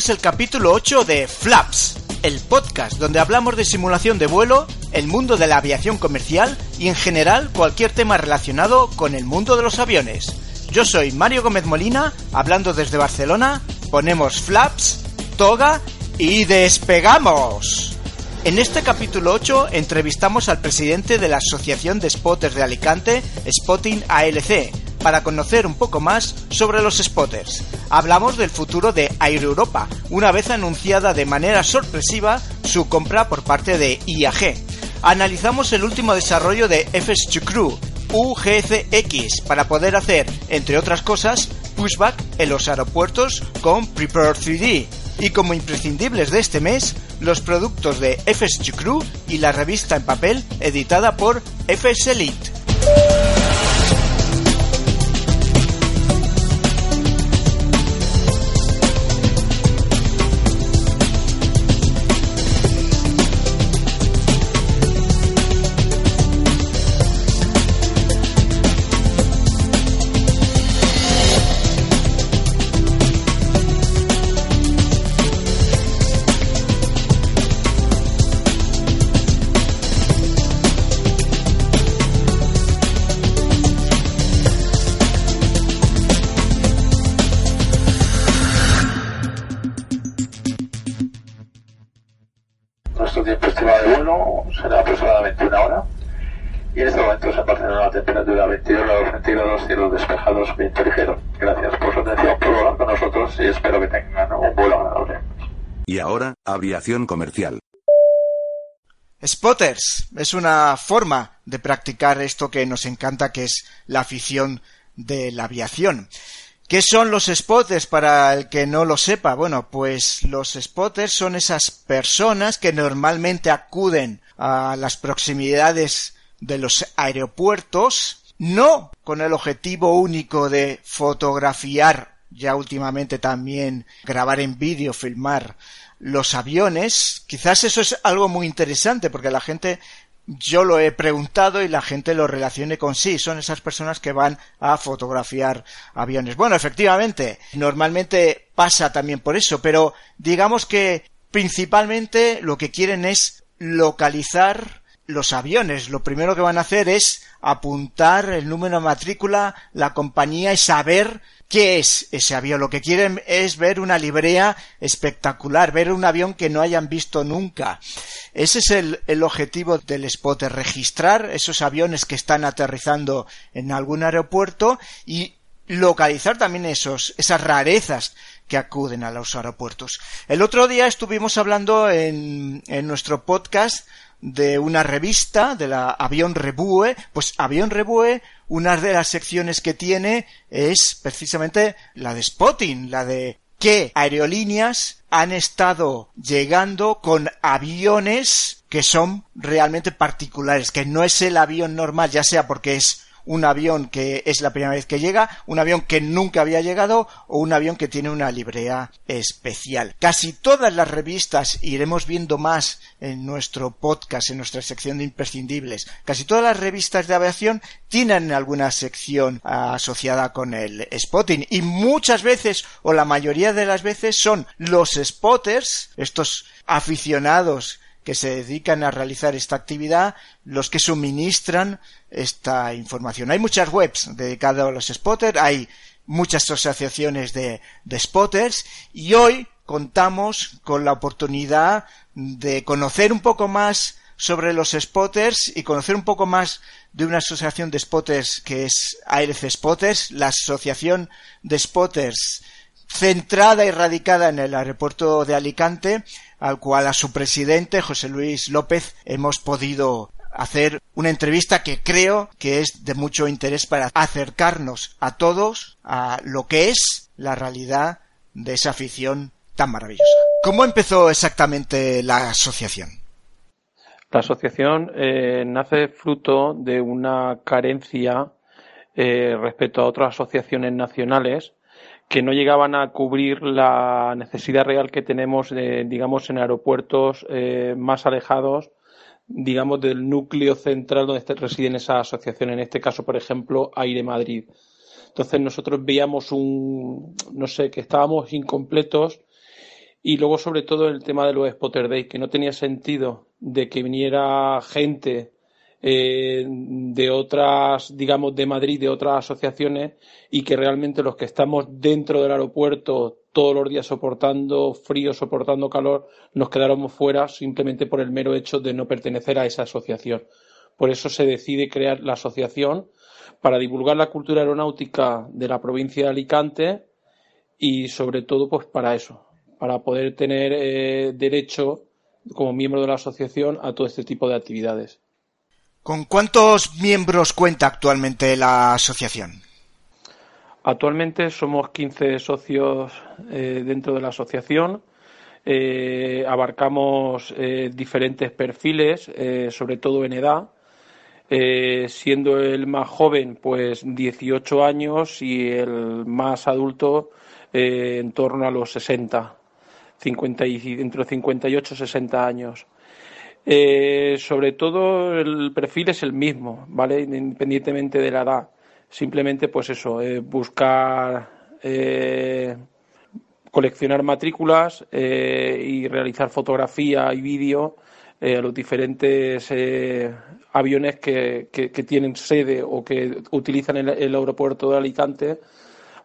Es el capítulo 8 de Flaps, el podcast donde hablamos de simulación de vuelo, el mundo de la aviación comercial y en general cualquier tema relacionado con el mundo de los aviones. Yo soy Mario Gómez Molina, hablando desde Barcelona, ponemos Flaps, toga y despegamos. En este capítulo 8 entrevistamos al presidente de la Asociación de Spotters de Alicante, Spotting ALC, para conocer un poco más sobre los spotters. Hablamos del futuro de Air Europa, una vez anunciada de manera sorpresiva su compra por parte de IAG. Analizamos el último desarrollo de FS2 Crew, UGCX, para poder hacer, entre otras cosas, pushback en los aeropuertos con Prepare 3D. Y como imprescindibles de este mes, los productos de FS2 Crew y la revista en papel editada por FS Elite. Comercial. Spotters es una forma de practicar esto que nos encanta, que es la afición de la aviación. ¿Qué son los spotters para el que no lo sepa? Bueno, pues los spotters son esas personas que normalmente acuden a las proximidades de los aeropuertos, no con el objetivo único de fotografiar, ya últimamente también grabar en vídeo, filmar los aviones. Quizás eso es algo muy interesante porque la gente yo lo he preguntado y la gente lo relacione con sí. Son esas personas que van a fotografiar aviones. Bueno, efectivamente, normalmente pasa también por eso, pero digamos que principalmente lo que quieren es localizar los aviones. Lo primero que van a hacer es apuntar el número de matrícula, la compañía y saber ¿Qué es ese avión? Lo que quieren es ver una librea espectacular, ver un avión que no hayan visto nunca. Ese es el, objetivo del spotter, registrar esos aviones que están aterrizando en algún aeropuerto y localizar también esos, esas rarezas que acuden a los aeropuertos. El otro día estuvimos hablando en, en nuestro podcast de una revista, de la Avión Revue, pues Avión Revue, una de las secciones que tiene es precisamente la de spotting, la de qué aerolíneas han estado llegando con aviones que son realmente particulares, que no es el avión normal, ya sea porque es un avión que es la primera vez que llega, un avión que nunca había llegado o un avión que tiene una librea especial. Casi todas las revistas, iremos viendo más en nuestro podcast, en nuestra sección de imprescindibles, casi todas las revistas de aviación tienen alguna sección asociada con el spotting y muchas veces o la mayoría de las veces son los spotters, estos aficionados que se dedican a realizar esta actividad los que suministran esta información. Hay muchas webs dedicadas a los spotters, hay muchas asociaciones de, spotters y hoy contamos con la oportunidad de conocer un poco más sobre los spotters y conocer un poco más de una asociación de spotters que es ALC Spotters, la asociación de spotters centrada y radicada en el aeropuerto de Alicante, al cual a su presidente, José Luis López, hemos podido hacer una entrevista que creo que es de mucho interés para acercarnos a todos a lo que es la realidad de esa afición tan maravillosa. ¿Cómo empezó exactamente la asociación? La asociación eh, nace fruto de una carencia eh, respecto a otras asociaciones nacionales que no llegaban a cubrir la necesidad real que tenemos, digamos, en aeropuertos eh, más alejados, digamos, del núcleo central donde residen esas asociaciones, en este caso, por ejemplo, Aire Madrid. Entonces nosotros veíamos un, no sé, que estábamos incompletos Y luego, sobre todo, el tema de los Spotter Days, que no tenía sentido de que viniera gente eh, de otras, digamos, de Madrid, de otras asociaciones, y que realmente los que estamos dentro del aeropuerto todos los días soportando frío, soportando calor, nos quedáramos fuera simplemente por el mero hecho de no pertenecer a esa asociación. Por eso se decide crear la asociación para divulgar la cultura aeronáutica de la provincia de Alicante y sobre todo pues para eso, para poder tener eh, derecho como miembro de la asociación a todo este tipo de actividades. ¿Con cuántos miembros cuenta actualmente la asociación? Actualmente somos 15 socios eh, dentro de la asociación. Eh, abarcamos diferentes perfiles, sobre todo en edad. Eh, siendo el más joven pues 18 años y el más adulto eh, en torno a los 60, 50 y, entre 58 y 60 años. Eh, sobre todo el perfil es el mismo, ¿vale? Independientemente de la edad. Simplemente pues eso, buscar coleccionar matrículas y realizar fotografía y vídeo a los diferentes aviones que, tienen sede o que utilizan el, aeropuerto de Alicante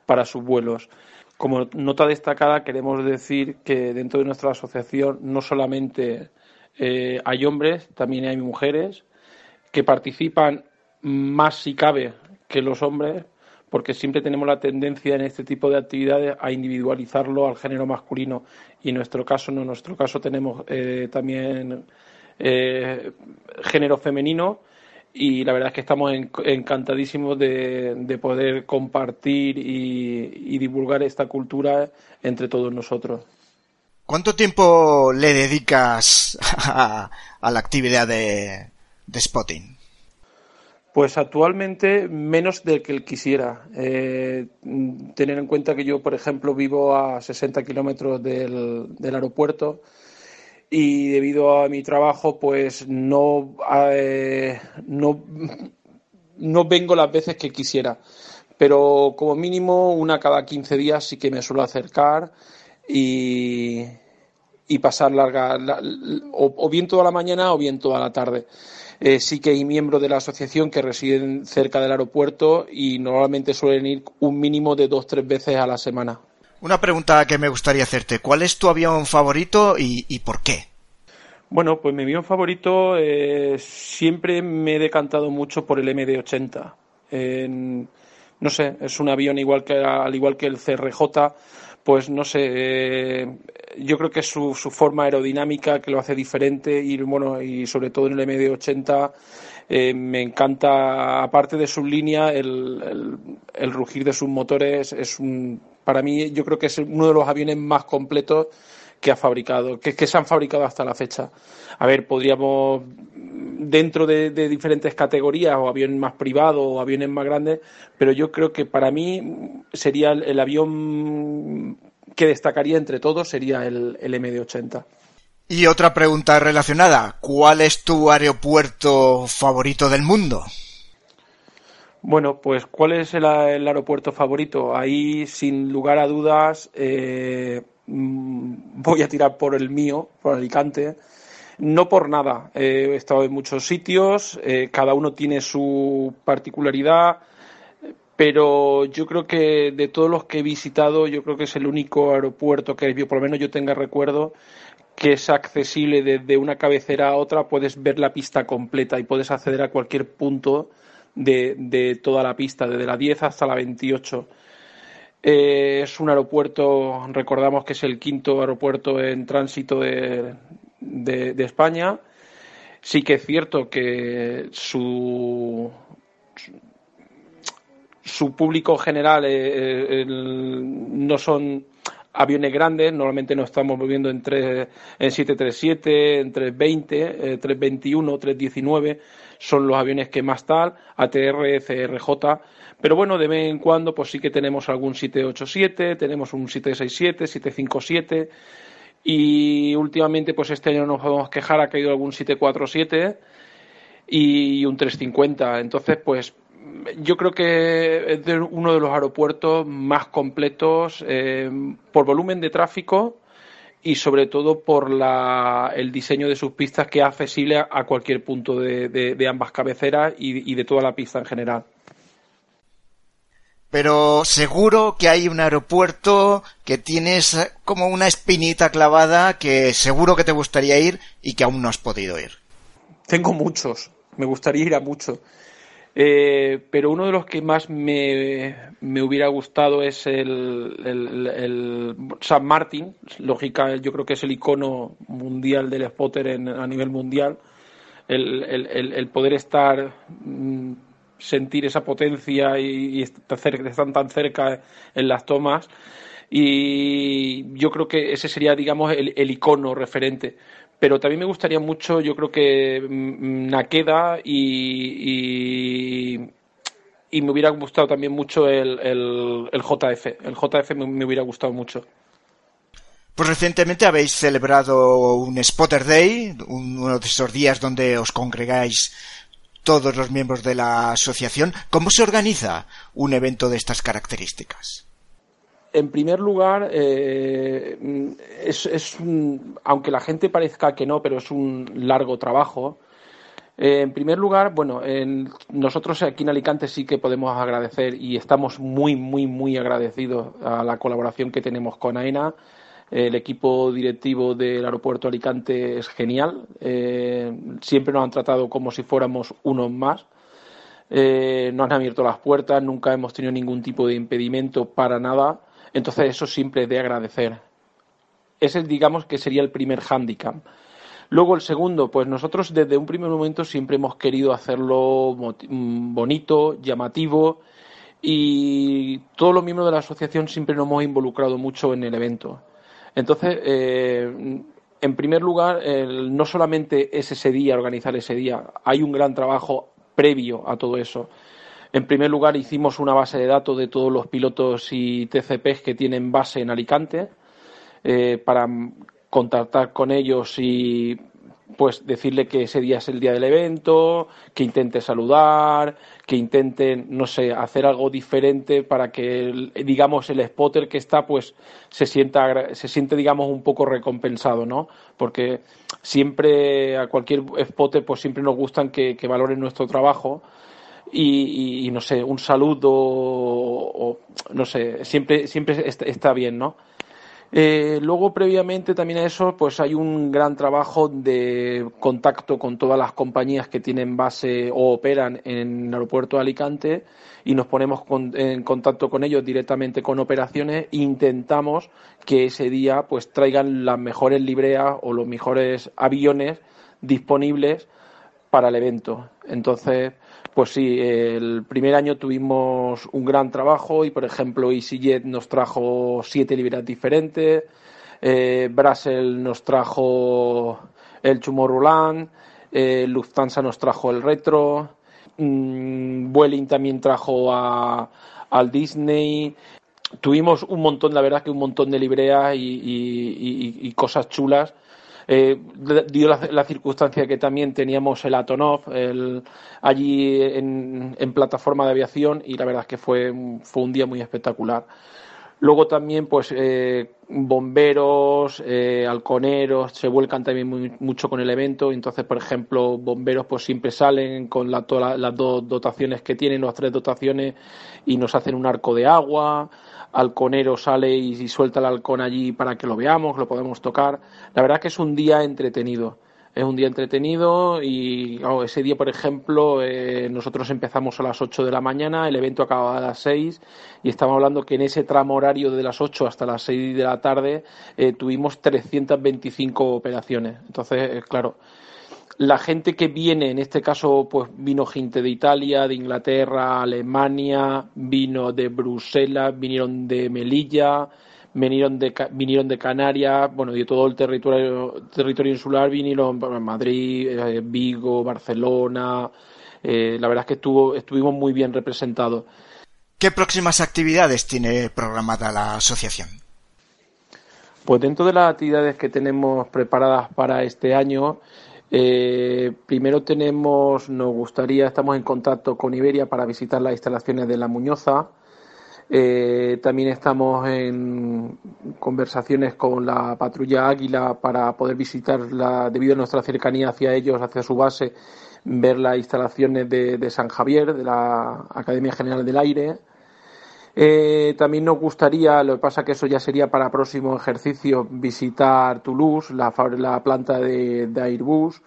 para sus vuelos. Como nota destacada, queremos decir que dentro de nuestra asociación no solamente eh, hay hombres, también hay mujeres que participan más si cabe que los hombres, porque siempre tenemos la tendencia en este tipo de actividades a individualizarlo al género masculino y en nuestro caso no, en nuestro caso tenemos eh, también eh, género femenino y la verdad es que estamos encantadísimos de, poder compartir y, divulgar esta cultura entre todos nosotros. ¿Cuánto tiempo le dedicas a, la actividad de, spotting? Pues actualmente menos del que él quisiera. Eh, tener en cuenta que yo, por ejemplo, vivo a 60 kilómetros del, del aeropuerto y debido a mi trabajo pues no, eh, no, no vengo las veces que quisiera. Pero como mínimo una cada 15 días sí que me suelo acercar y, y pasar larga, o, bien toda la mañana o bien toda la tarde. Eh, sí que hay miembros de la asociación que residen cerca del aeropuerto y normalmente suelen ir un mínimo de dos o tres veces a la semana. Una pregunta que me gustaría hacerte. ¿Cuál es tu avión favorito y, por qué? Bueno, pues mi avión favorito eh, siempre me he decantado mucho por el MD-80. no sé, es un avión igual que al igual que el CRJ, pues no sé, eh, yo creo que es su, forma aerodinámica que lo hace diferente y bueno y sobre todo en el MD-80 eh, me encanta aparte de su línea el, el rugir de sus motores es un para mí yo creo que es uno de los aviones más completos que ha fabricado, que, que se han fabricado hasta la fecha. A ver, podríamos, dentro de, diferentes categorías, o aviones más privados o aviones más grandes, pero yo creo que para mí sería el, avión que destacaría entre todos, sería el, el MD-80. Y otra pregunta relacionada, ¿cuál es tu aeropuerto favorito del mundo? Bueno, pues ¿cuál es el, aeropuerto favorito? Ahí, sin lugar a dudas, eh, voy a tirar por el mío, por Alicante. No por nada. Eh, he estado en muchos sitios, eh, cada uno tiene su particularidad, pero yo creo que de todos los que he visitado, yo creo que es el único aeropuerto que, por lo menos yo tenga recuerdo, que es accesible desde una cabecera a otra, puedes ver la pista completa y puedes acceder a cualquier punto de, toda la pista, desde la 10 hasta la 28. Eh, es un aeropuerto, recordamos que es el quinto aeropuerto en tránsito de, España. Sí que es cierto que su, su público general eh, eh, no son aviones grandes, normalmente nos estamos moviendo entre en 737, en 320, 321, 319 son los aviones que más tal, ATR, CRJ, pero bueno, de vez en cuando pues sí que tenemos algún 787, tenemos un 767, 757 y últimamente pues este año no nos podemos quejar, ha caído algún 747 y un 350, entonces pues yo creo que es uno de los aeropuertos más completos eh, por volumen de tráfico y sobre todo por la, el diseño de sus pistas que es accesible a, cualquier punto de, de, ambas cabeceras y, y de toda la pista en general. Pero seguro que hay un aeropuerto que tienes como una espinita clavada que seguro que te gustaría ir y que aún no has podido ir. Tengo muchos, me gustaría ir a muchos. Eh, pero uno de los que más me, me hubiera gustado es el, el, San Martin. Lógica, yo creo que es el icono mundial del spotter a nivel mundial. El, el poder estar, mm, sentir esa potencia y, y estar tan cerca en las tomas. Y yo creo que ese sería, digamos, el icono referente pero también me gustaría mucho, yo creo que mm, Nakeda y, y, me hubiera gustado también mucho el, el, JF. El JF me, hubiera gustado mucho. Pues recientemente habéis celebrado un Spotter Day, uno de esos días donde os congregáis todos los miembros de la asociación. ¿Cómo se organiza un evento de estas características? En primer lugar, eh, es, aunque la gente parezca que no, pero es un largo trabajo. Eh, en primer lugar, bueno, nosotros aquí en Alicante sí que podemos agradecer y estamos muy, muy, muy agradecidos a la colaboración que tenemos con AENA. El equipo directivo del aeropuerto Alicante es genial. Eh, siempre nos han tratado como si fuéramos unos más. nos han abierto las puertas, nunca hemos tenido ningún tipo de impedimento para nada. Entonces eso siempre de agradecer. Ese digamos que sería el primer hándicap. Luego el segundo, pues nosotros desde un primer momento siempre hemos querido hacerlo mm, bonito, llamativo y todos los miembros de la asociación siempre nos hemos involucrado mucho en el evento. Entonces, eh, en primer lugar, no solamente es ese día, organizar ese día, hay un gran trabajo previo a todo eso. En primer lugar, hicimos una base de datos de todos los pilotos y TCPs que tienen base en Alicante eh, para contactar con ellos y pues decirle que ese día es el día del evento, que intente saludar, que intenten, no sé, hacer algo diferente para que, digamos, el spotter que está, pues se sienta, se siente, digamos, un poco recompensado, ¿no? Porque siempre a cualquier spotter, pues siempre nos gustan que valoren nuestro trabajo y, no sé, un saludo o, no sé, siempre, siempre está bien, ¿no? Eh, luego, previamente también a eso, pues hay un gran trabajo de contacto con todas las compañías que tienen base o operan en el aeropuerto de Alicante y nos ponemos en contacto con ellos directamente con operaciones e intentamos que ese día pues traigan las mejores libreas o los mejores aviones disponibles para el evento. Entonces, pues sí, el primer año tuvimos un gran trabajo y, por ejemplo, EasyJet nos trajo siete libreas diferentes, eh, nos trajo el Tomorrowland, eh, Lufthansa nos trajo el Retro, mmm, también trajo al Disney. Tuvimos un montón, la verdad que un montón de libreas y cosas chulas eh, dio la, circunstancia que también teníamos el Atonov allí en, plataforma de aviación y la verdad es que fue, fue un día muy espectacular. Luego también, pues, eh, bomberos, eh, halconeros, se vuelcan también mucho con el evento. Entonces, por ejemplo, bomberos, pues siempre salen con la, las dos dotaciones que tienen, las tres dotaciones, y nos hacen un arco de agua halconero sale y, suelta el halcón allí para que lo veamos, lo podemos tocar. La verdad que es un día entretenido. Es un día entretenido y ese día, por ejemplo, eh, nosotros empezamos a las 8 de la mañana, el evento acababa a las 6 y estamos hablando que en ese tramo horario de las 8 hasta las 6 de la tarde eh, tuvimos 325 operaciones. Entonces, eh, claro, la gente que viene, en este caso, pues vino gente de Italia, de Inglaterra, Alemania, vino de Bruselas, vinieron de Melilla, vinieron de, vinieron de Canarias, bueno, de todo el territorio, territorio insular, vinieron Madrid, eh, Vigo, Barcelona. Eh, la verdad es que estuvo, estuvimos muy bien representados. ¿Qué próximas actividades tiene programada la asociación? Pues dentro de las actividades que tenemos preparadas para este año, eh, primero tenemos, nos gustaría, estamos en contacto con Iberia para visitar las instalaciones de la Muñoza. Eh, también estamos en conversaciones con la patrulla Águila para poder visitarla debido a nuestra cercanía hacia ellos, hacia su base, ver las instalaciones de, San Javier, de la Academia General del Aire. Eh, también nos gustaría, lo que pasa que eso ya sería para próximo ejercicio, visitar Toulouse, la, la planta de, Airbus.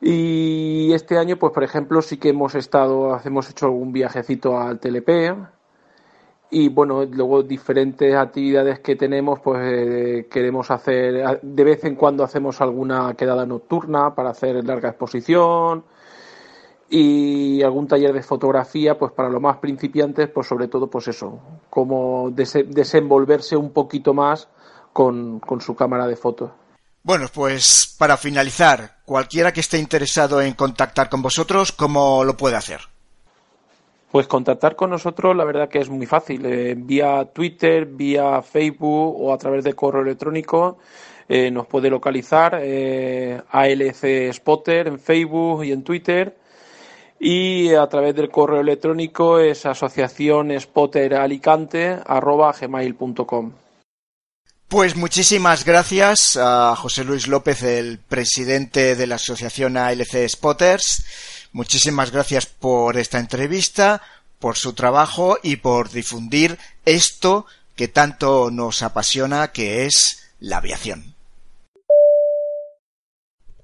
Y este año, pues por ejemplo, sí que hemos estado, hemos hecho algún viajecito al TLP, y bueno, luego diferentes actividades que tenemos, pues eh, queremos hacer, de vez en cuando hacemos alguna quedada nocturna para hacer larga exposición y algún taller de fotografía, pues para los más principiantes, pues sobre todo, pues eso, como desenvolverse un poquito más con, con su cámara de fotos. Bueno, pues para finalizar, cualquiera que esté interesado en contactar con vosotros, ¿cómo lo puede hacer? Pues contactar con nosotros la verdad que es muy fácil, eh, vía Twitter, vía Facebook o a través de correo electrónico. Eh, nos puede localizar eh, ALC Spotter en Facebook y en Twitter y a través del correo electrónico es asociacionspotteralicante.com. Pues muchísimas gracias a José Luis López, el presidente de la asociación ALC Spotters Muchísimas gracias por esta entrevista, por su trabajo y por difundir esto que tanto nos apasiona, que es la aviación.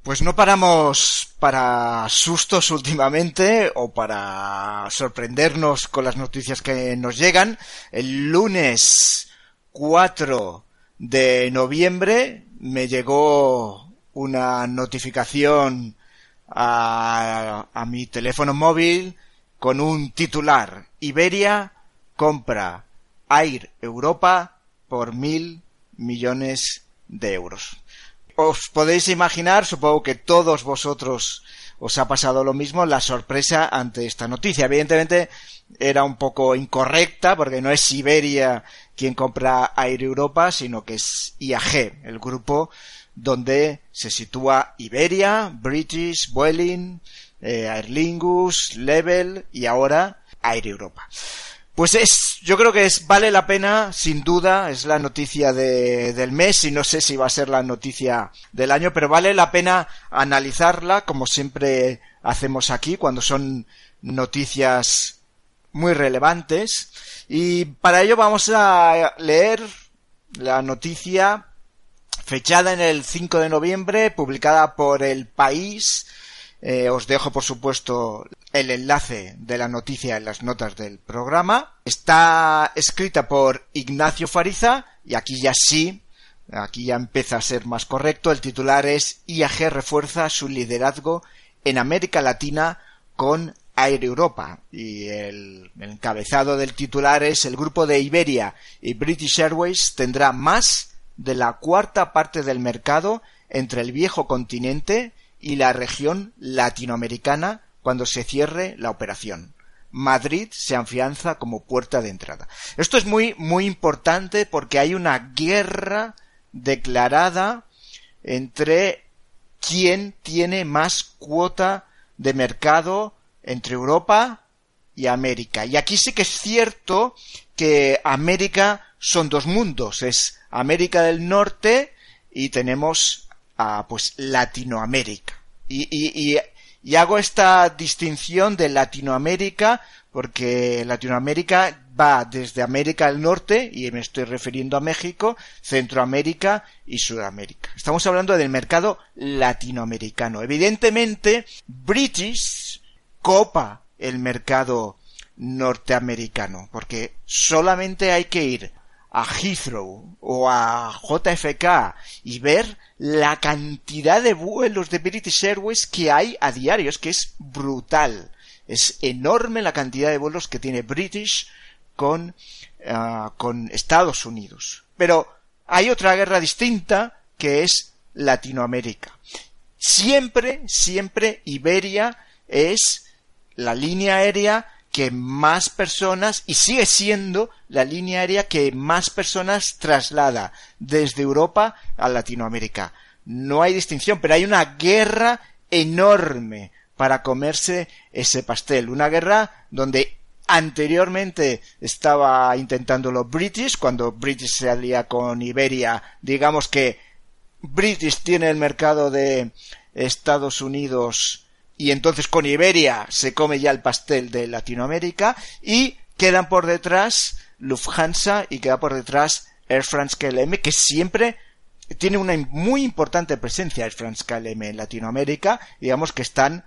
Pues no paramos para sustos últimamente o para sorprendernos con las noticias que nos llegan. El lunes 4 de noviembre me llegó una notificación a, mi teléfono móvil con un titular. Iberia compra Air Europa por mil millones de euros. Os podéis imaginar, supongo que todos vosotros os ha pasado lo mismo, la sorpresa ante esta noticia. Evidentemente era un poco incorrecta porque no es Iberia quien compra Air Europa, sino que es IAG, el grupo donde se sitúa Iberia, British, Vueling, eh, Aer Lingus, Level y ahora Air Europa. Pues es, yo creo que es, vale la pena, sin duda, es la noticia de, del mes y no sé si va a ser la noticia del año, pero vale la pena analizarla como siempre hacemos aquí cuando son noticias muy relevantes y para ello vamos a leer la noticia fechada en el 5 de noviembre, publicada por El País. Eh, os dejo, por supuesto, el enlace de la noticia en las notas del programa. Está escrita por Ignacio Fariza y aquí ya sí, aquí ya empieza a ser más correcto. El titular es IAG refuerza su liderazgo en América Latina con Air Europa y el, el encabezado del titular es el grupo de Iberia y British Airways tendrá más de la cuarta parte del mercado entre el viejo continente y la región latinoamericana cuando se cierre la operación. Madrid se afianza como puerta de entrada. Esto es muy, muy importante porque hay una guerra declarada entre quién tiene más cuota de mercado entre Europa y América. Y aquí sí que es cierto que América son dos mundos, es América del Norte y tenemos a pues Latinoamérica. Y, y, y, hago esta distinción de Latinoamérica porque Latinoamérica va desde América del Norte, y me estoy refiriendo a México, Centroamérica y Sudamérica. Estamos hablando del mercado latinoamericano. Evidentemente, British copa el mercado norteamericano, porque solamente hay que ir a Heathrow o a JFK y ver la cantidad de vuelos de British Airways que hay a diario, es que es brutal. Es enorme la cantidad de vuelos que tiene British con, ah, con Estados Unidos. Pero hay otra guerra distinta que es Latinoamérica. Siempre, siempre Iberia es la línea aérea que más personas, y sigue siendo la línea aérea que más personas traslada desde Europa a Latinoamérica. No hay distinción, pero hay una guerra enorme para comerse ese pastel. Una guerra donde Anteriormente estaba intentando los British, cuando British se alía con Iberia, digamos que British tiene el mercado de Estados Unidos y entonces con Iberia se come ya el pastel de Latinoamérica y quedan por detrás Lufthansa y queda por detrás Air France KLM que siempre tiene una muy importante presencia Air France KLM en Latinoamérica, digamos que están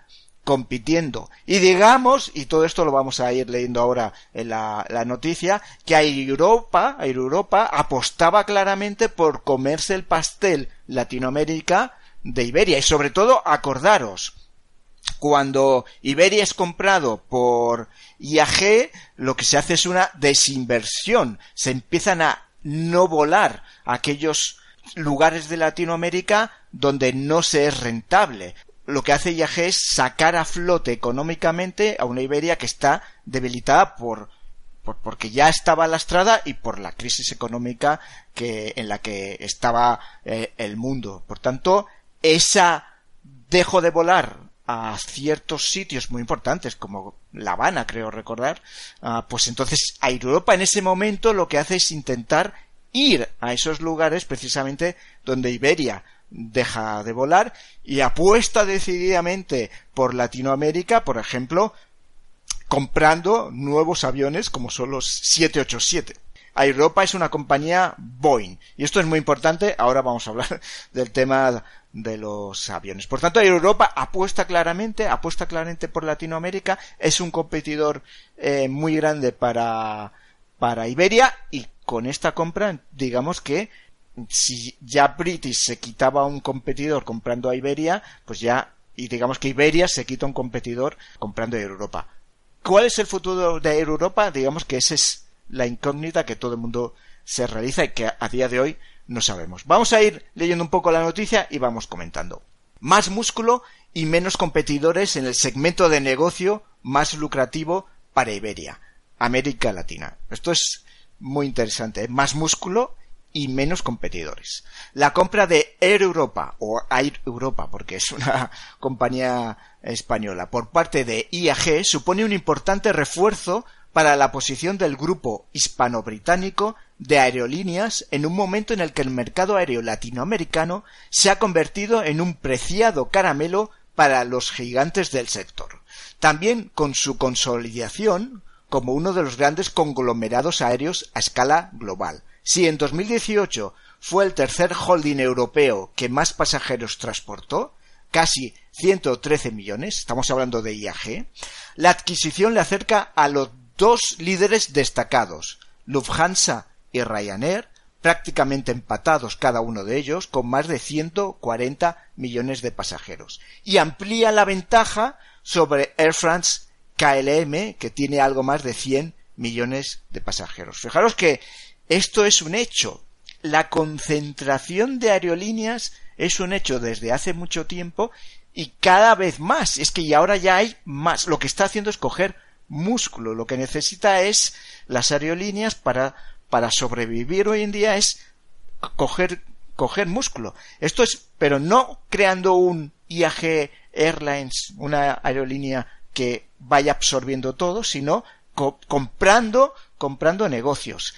compitiendo. Y digamos, y todo esto lo vamos a ir leyendo ahora en la, noticia, que Europa, Europa apostaba claramente por comerse el pastel Latinoamérica de Iberia. Y sobre todo, acordaros, cuando Iberia es comprado por IAG, lo que se hace es una desinversión. Se empiezan a no volar aquellos lugares de Latinoamérica donde no se es rentable lo que hace IAG es sacar a flote económicamente a una Iberia que está debilitada por, porque ya estaba lastrada y por la crisis económica que en la que estaba eh, el mundo. Por tanto, esa dejo de volar a ciertos sitios muy importantes como La Habana, creo recordar, ah, pues entonces a Europa en ese momento lo que hace es intentar ir a esos lugares precisamente donde Iberia deja de volar y apuesta decididamente por Latinoamérica, por ejemplo, comprando nuevos aviones como son los 787. Europa es una compañía Boeing y esto es muy importante. Ahora vamos a hablar del tema de los aviones. Por tanto, Europa apuesta claramente, apuesta claramente por Latinoamérica. Es un competidor eh, muy grande para para Iberia y con esta compra, digamos que si ya British se quitaba un competidor comprando a Iberia, pues ya, y digamos que Iberia se quita un competidor comprando a Europa. ¿Cuál es el futuro de Europa? Digamos que esa es la incógnita que todo el mundo se realiza y que a día de hoy no sabemos. Vamos a ir leyendo un poco la noticia y vamos comentando. Más músculo y menos competidores en el segmento de negocio más lucrativo para Iberia, América Latina. Esto es muy interesante. ¿eh? Más músculo y menos competidores. La compra de Air Europa o Air Europa, porque es una compañía española, por parte de IAG supone un importante refuerzo para la posición del grupo hispano-británico de aerolíneas en un momento en el que el mercado aéreo latinoamericano se ha convertido en un preciado caramelo para los gigantes del sector. También con su consolidación como uno de los grandes conglomerados aéreos a escala global, si en 2018 fue el tercer holding europeo que más pasajeros transportó, casi 113 millones, estamos hablando de IAG, la adquisición le acerca a los dos líderes destacados, Lufthansa y Ryanair, prácticamente empatados cada uno de ellos, con más de 140 millones de pasajeros, y amplía la ventaja sobre Air France KLM, que tiene algo más de 100 millones de pasajeros. Fijaros que esto es un hecho. La concentración de aerolíneas es un hecho desde hace mucho tiempo y cada vez más. Es que y ahora ya hay más. Lo que está haciendo es coger músculo. Lo que necesita es las aerolíneas para, para sobrevivir hoy en día es coger, coger músculo. Esto es, pero no creando un IAG Airlines, una aerolínea que vaya absorbiendo todo, sino comprando, comprando negocios.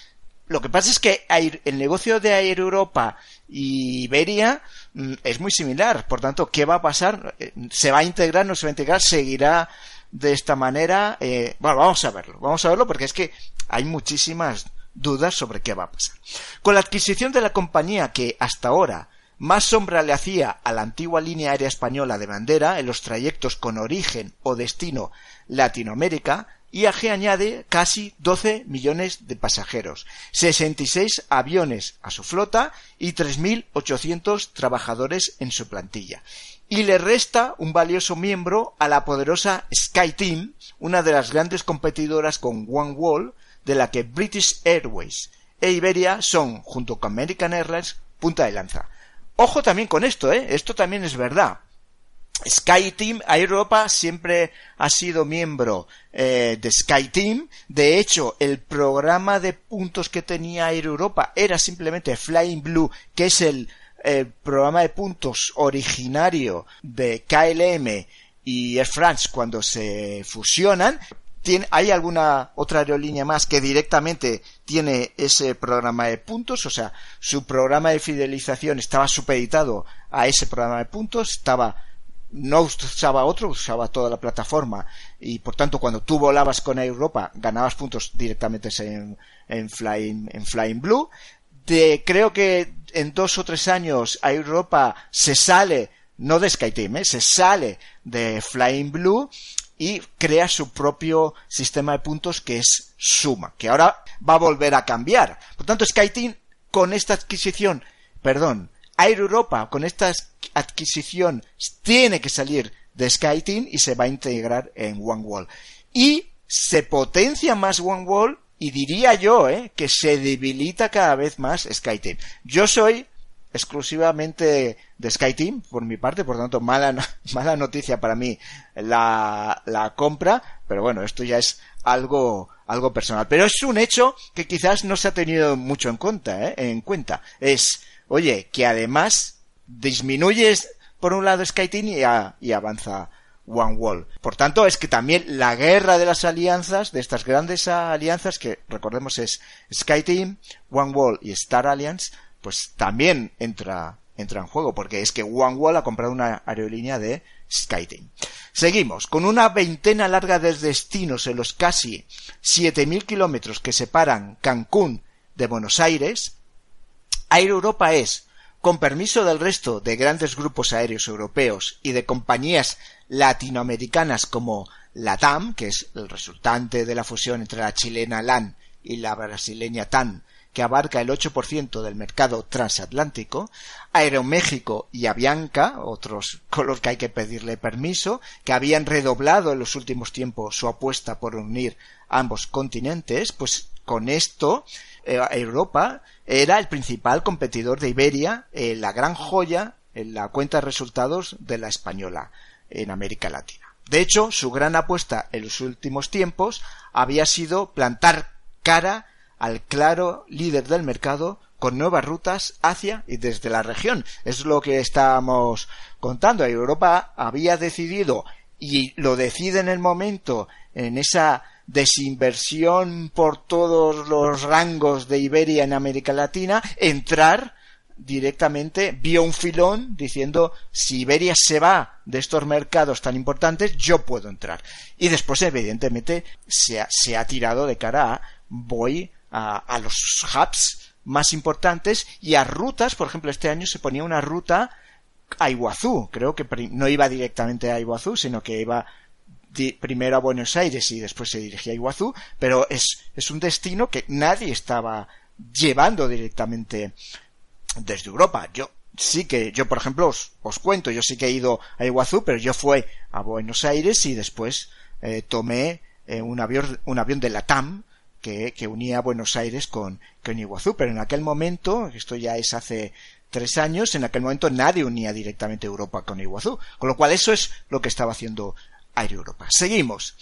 Lo que pasa es que el negocio de Air Europa y Iberia mm, es muy similar. Por tanto, ¿qué va a pasar? Eh, ¿Se va a integrar? ¿No se va a integrar? ¿Seguirá de esta manera? Eh, bueno, vamos a verlo. Vamos a verlo porque es que hay muchísimas dudas sobre qué va a pasar. Con la adquisición de la compañía que hasta ahora más sombra le hacía a la antigua línea aérea española de bandera en los trayectos con origen o destino Latinoamérica, IAG añade casi 12 millones de pasajeros, 66 aviones a su flota y 3.800 trabajadores en su plantilla. Y le resta un valioso miembro a la poderosa SkyTeam, una de las grandes competidoras con OneWall, de la que British Airways e Iberia son, junto con American Airlines, punta de lanza. Ojo también con esto, ¿eh? Esto también es verdad. SkyTeam, Europa siempre ha sido miembro eh, de SkyTeam. De hecho, el programa de puntos que tenía Air Europa era simplemente Flying Blue, que es el, programa de puntos originario de KLM y Air France cuando se fusionan. ¿Hay alguna otra aerolínea más que directamente tiene ese programa de puntos? O sea, su programa de fidelización estaba supeditado a ese programa de puntos, estaba no usaba otro, usaba toda la plataforma y por tanto cuando tú volabas con Europa ganabas puntos directamente en, en, Flying, en Flying Blue. De, creo que en dos o tres años a Europa se sale, no de SkyTeam, ¿eh? se sale de Flying Blue y crea su propio sistema de puntos que es Suma, que ahora va a volver a cambiar. Por tanto, SkyTeam con esta adquisición, perdón, Air Europa con esta adquisición tiene que salir de SkyTeam y se va a integrar en OneWall. Y se potencia más OneWall y diría yo, ¿eh? que se debilita cada vez más SkyTeam. Yo soy exclusivamente de SkyTeam por mi parte, por tanto mala, mala noticia para mí la, la compra, pero bueno, esto ya es algo, algo personal. Pero es un hecho que quizás no se ha tenido mucho en cuenta, ¿eh? en cuenta. Es, oye, que además disminuyes por un lado SkyTeam y, y avanza OneWall. Por tanto, es que también la guerra de las alianzas, de estas grandes alianzas, que recordemos es SkyTeam, OneWall y Star Alliance, pues también entra, entra en juego, porque es que OneWall ha comprado una aerolínea de SkyTeam. Seguimos, con una veintena larga de destinos en los casi 7.000 kilómetros que separan Cancún de Buenos Aires, Air Europa es, con permiso del resto de grandes grupos aéreos europeos y de compañías latinoamericanas como la TAM, que es el resultante de la fusión entre la chilena LAN y la brasileña TAN, que abarca el 8% del mercado transatlántico, Aeroméxico y Avianca, otros con los que hay que pedirle permiso, que habían redoblado en los últimos tiempos su apuesta por unir ambos continentes, pues con esto eh, Europa era el principal competidor de Iberia, la gran joya en la cuenta de resultados de la española en América Latina. De hecho, su gran apuesta en los últimos tiempos había sido plantar cara al claro líder del mercado con nuevas rutas hacia y desde la región. Es lo que estábamos contando. Europa había decidido y lo decide en el momento en esa desinversión por todos los rangos de Iberia en América Latina entrar directamente vio un filón diciendo si Iberia se va de estos mercados tan importantes yo puedo entrar. Y después evidentemente se ha, se ha tirado de cara a voy a, los hubs más importantes y a rutas, por ejemplo, este año se ponía una ruta a Iguazú, creo que no iba directamente a Iguazú, sino que iba primero a Buenos Aires y después se dirigía a Iguazú, pero es, es un destino que nadie estaba llevando directamente desde Europa. Yo sí que, yo por ejemplo os, os cuento, yo sí que he ido a Iguazú, pero yo fui a Buenos Aires y después eh, tomé eh, un avión, un avión de la TAM que, que unía Buenos Aires con, con Iguazú, pero en aquel momento, esto ya es hace tres años, en aquel momento nadie unía directamente Europa con Iguazú, con lo cual eso es lo que estaba haciendo Air Europa. Seguimos.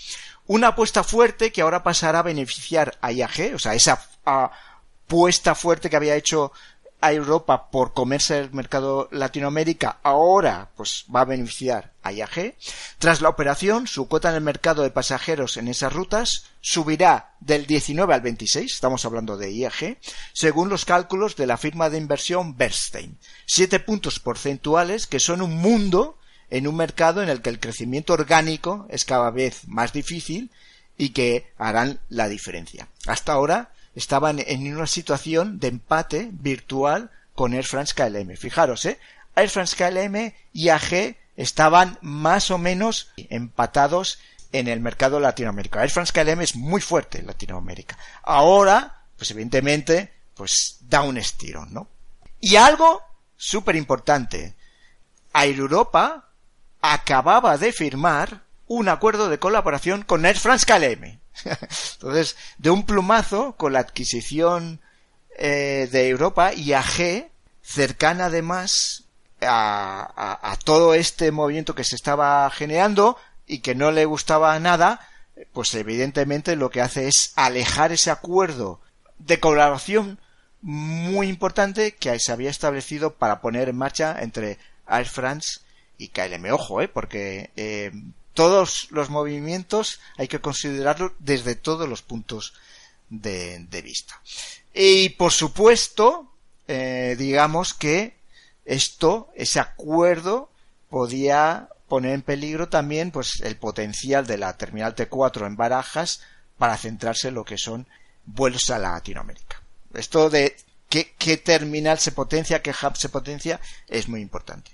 Una apuesta fuerte que ahora pasará a beneficiar a IAG, o sea, esa apuesta fuerte que había hecho a Europa por comerse el mercado Latinoamérica, ahora pues va a beneficiar a IAG. Tras la operación, su cuota en el mercado de pasajeros en esas rutas subirá del 19 al 26, estamos hablando de IAG, según los cálculos de la firma de inversión Bernstein. Siete puntos porcentuales que son un mundo en un mercado en el que el crecimiento orgánico es cada vez más difícil y que harán la diferencia. Hasta ahora, estaban en una situación de empate virtual con Air France KLM. Fijaros, ¿eh? Air France KLM y AG estaban más o menos empatados en el mercado latinoamericano. Air France KLM es muy fuerte en Latinoamérica. Ahora, pues evidentemente, pues da un estirón, ¿no? Y algo súper importante. Air Europa acababa de firmar un acuerdo de colaboración con Air France KLM. Entonces, de un plumazo, con la adquisición eh, de Europa y AG, cercana además a, todo este movimiento que se estaba generando y que no le gustaba nada, pues evidentemente lo que hace es alejar ese acuerdo de colaboración muy importante que se había establecido para poner en marcha entre Air France y KLM. Ojo, eh, porque eh, todos los movimientos hay que considerarlos desde todos los puntos de, vista. Y por supuesto, eh, digamos que esto, ese acuerdo, podía poner en peligro también pues el potencial de la terminal T4 en Barajas para centrarse en lo que son vuelos a Latinoamérica. Esto de qué, qué terminal se potencia, qué hub se potencia, es muy importante.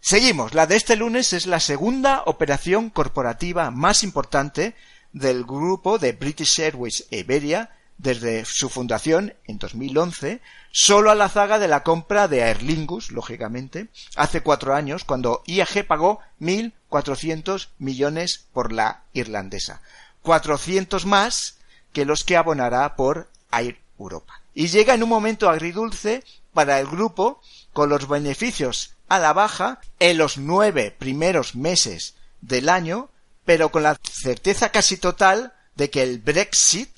Seguimos. La de este lunes es la segunda operación corporativa más importante del grupo de British Airways Iberia desde su fundación en 2011, solo a la zaga de la compra de Aer Lingus, lógicamente, hace cuatro años, cuando IAG pagó 1.400 millones por la irlandesa. 400 más que los que abonará por Air Europa. Y llega en un momento agridulce para el grupo con los beneficios a la baja en los nueve primeros meses del año, pero con la certeza casi total de que el Brexit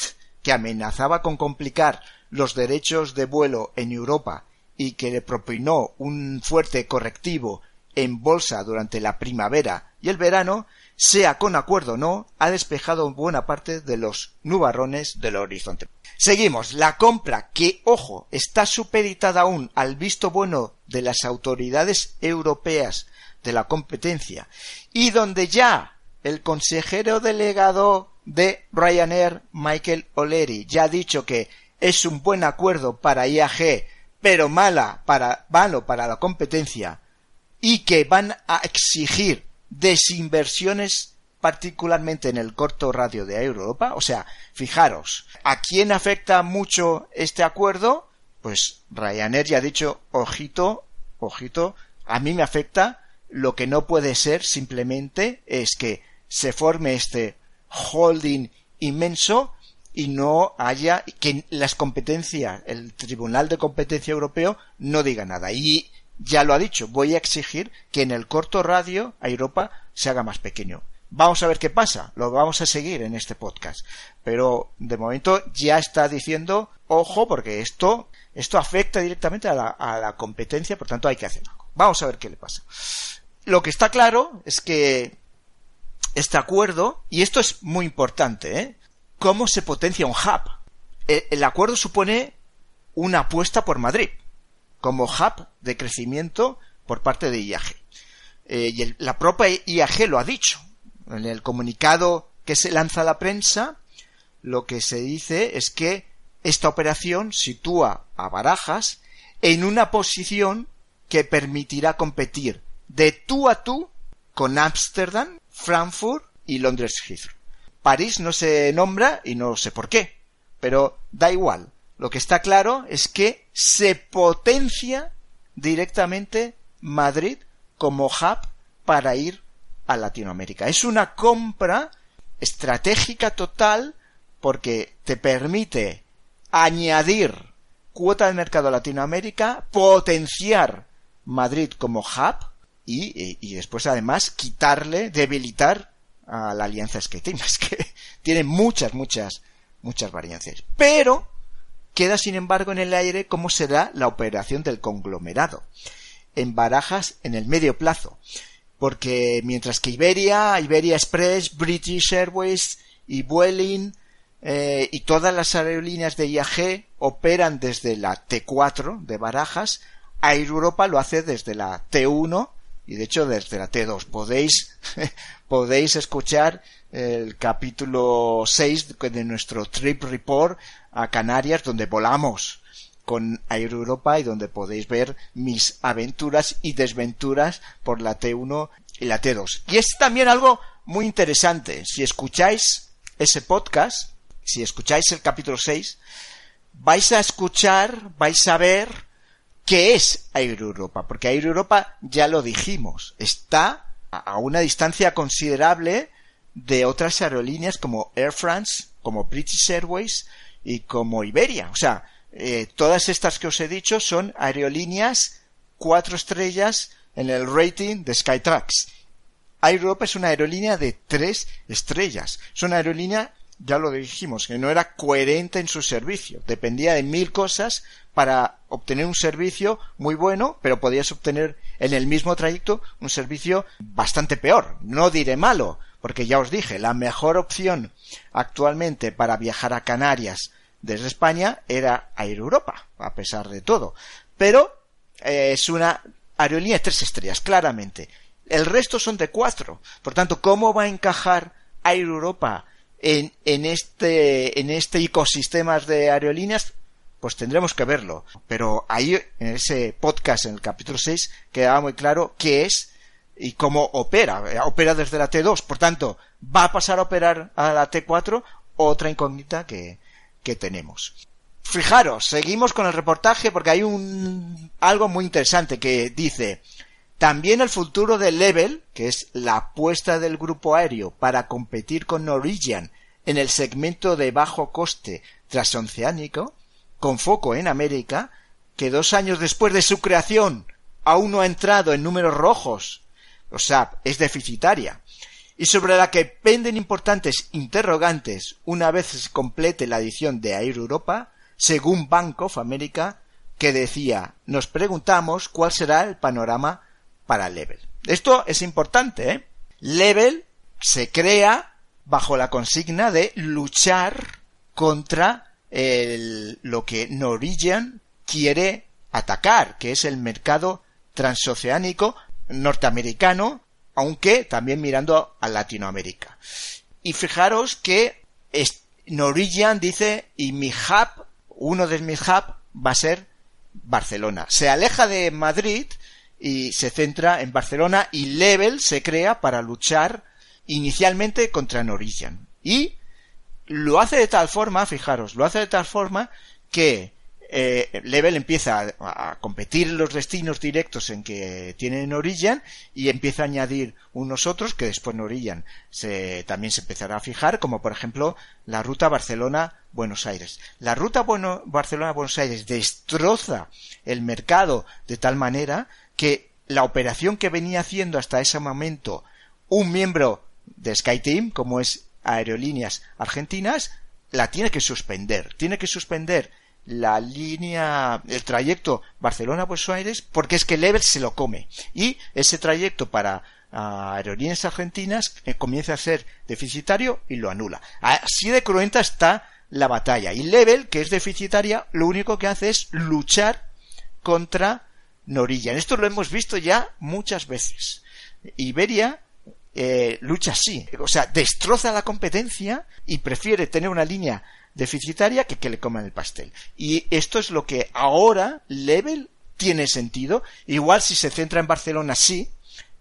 que amenazaba con complicar los derechos de vuelo en Europa y que le propinó un fuerte correctivo en bolsa durante la primavera y el verano, sea con acuerdo o no, ha despejado buena parte de los nubarrones del horizonte. Seguimos. La compra, que, ojo, está supeditada aún al visto bueno de las autoridades europeas de la competencia y donde ya el consejero delegado de Ryanair, Michael O'Leary, ya ha dicho que es un buen acuerdo para IAG, pero mala para, malo para la competencia, y que van a exigir desinversiones particularmente en el corto radio de Europa. O sea, fijaros, ¿a quién afecta mucho este acuerdo? Pues Ryanair ya ha dicho, ojito, ojito, a mí me afecta, lo que no puede ser simplemente es que se forme este holding inmenso y no haya que las competencias, el Tribunal de Competencia Europeo no diga nada. Y ya lo ha dicho, voy a exigir que en el corto radio a Europa se haga más pequeño. Vamos a ver qué pasa, lo vamos a seguir en este podcast. Pero de momento ya está diciendo, ojo, porque esto, esto afecta directamente a la, a la competencia, por tanto hay que hacer algo. Vamos a ver qué le pasa. Lo que está claro es que este acuerdo, y esto es muy importante, ¿eh? ¿Cómo se potencia un hub? E, el, acuerdo supone una apuesta por Madrid como hub de crecimiento por parte de IAG. Eh, y la propia IAG lo ha dicho. En el comunicado que se lanza a la prensa, lo que se dice es que esta operación sitúa a Barajas en una posición que permitirá competir de tú a tú con Ámsterdam Frankfurt y Londres Heathrow. París no se nombra y no sé por qué, pero da igual. Lo que está claro es que se potencia directamente Madrid como hub para ir a Latinoamérica. Es una compra estratégica total porque te permite añadir cuota de mercado a Latinoamérica, potenciar Madrid como hub y, después además quitarle, debilitar a la alianza SkyTeam. Es que tiene muchas, muchas, muchas variantes. Pero queda sin embargo en el aire cómo será la operación del conglomerado. En barajas en el medio plazo. Porque mientras que Iberia, Iberia Express, British Airways y Vueling eh, y todas las aerolíneas de IAG operan desde la T4 de Barajas, Air Europa lo hace desde la T1 y de hecho desde la T2 podéis, podéis escuchar el capítulo 6 de nuestro Trip Report a Canarias donde volamos con Air Europa y donde podéis ver mis aventuras y desventuras por la T1 y la T2. Y es también algo muy interesante. Si escucháis ese podcast, si escucháis el capítulo 6, vais a escuchar, vais a ver ¿Qué es Air Europa? Porque Air Europa, ya lo dijimos, está a una distancia considerable de otras aerolíneas como Air France, como British Airways y como Iberia. O sea, eh, todas estas que os he dicho son aerolíneas cuatro estrellas en el rating de Skytrax. Air Europa es una aerolínea de tres estrellas. Es una aerolínea, ya lo dijimos, que no era coherente en su servicio. Dependía de mil cosas para obtener un servicio muy bueno, pero podías obtener en el mismo trayecto un servicio bastante peor. No diré malo, porque ya os dije, la mejor opción actualmente para viajar a Canarias desde España era Air Europa, a pesar de todo. Pero eh, es una aerolínea de tres estrellas, claramente. El resto son de cuatro. Por tanto, ¿cómo va a encajar Air Europa en, en, este, en este ecosistema de aerolíneas? Pues tendremos que verlo. Pero ahí, en ese podcast, en el capítulo 6, quedaba muy claro qué es y cómo opera. Opera desde la T2. Por tanto, ¿va a pasar a operar a la T4? Otra incógnita que, que tenemos. Fijaros, seguimos con el reportaje porque hay un algo muy interesante que dice también el futuro de Level, que es la apuesta del grupo aéreo para competir con Norwegian en el segmento de bajo coste transoceánico, con foco en América, que dos años después de su creación aún no ha entrado en números rojos, o sea, es deficitaria, y sobre la que penden importantes interrogantes una vez se complete la edición de Air Europa, según Bank of America, que decía, nos preguntamos cuál será el panorama para Level. Esto es importante, ¿eh? Level se crea bajo la consigna de luchar contra lo que Norwegian quiere atacar, que es el mercado transoceánico norteamericano, aunque también mirando a Latinoamérica. Y fijaros que Norwegian dice, y mi hub, uno de mis hubs va a ser Barcelona. Se aleja de Madrid y se centra en Barcelona y Level se crea para luchar inicialmente contra Norwegian. Y lo hace de tal forma, fijaros, lo hace de tal forma que eh, Level empieza a, competir en los destinos directos en que tienen Norwegian y empieza a añadir unos otros que después Norwegian se, también se empezará a fijar, como por ejemplo la ruta Barcelona-Buenos Aires. La ruta bueno, Barcelona-Buenos Aires destroza el mercado de tal manera que la operación que venía haciendo hasta ese momento un miembro de SkyTeam, como es Aerolíneas Argentinas, la tiene que suspender. Tiene que suspender la línea, el trayecto Barcelona-Buenos Aires, porque es que Level se lo come. Y ese trayecto para ah, aerolíneas argentinas eh, comienza a ser deficitario y lo anula. Así de cruenta está la batalla. Y Level, que es deficitaria, lo único que hace es luchar contra Norilla. Esto lo hemos visto ya muchas veces. Iberia eh, lucha así, o sea, destroza la competencia y prefiere tener una línea deficitaria que le coman el pastel. Y esto es lo que ahora Level tiene sentido. Igual si se centra en Barcelona sí,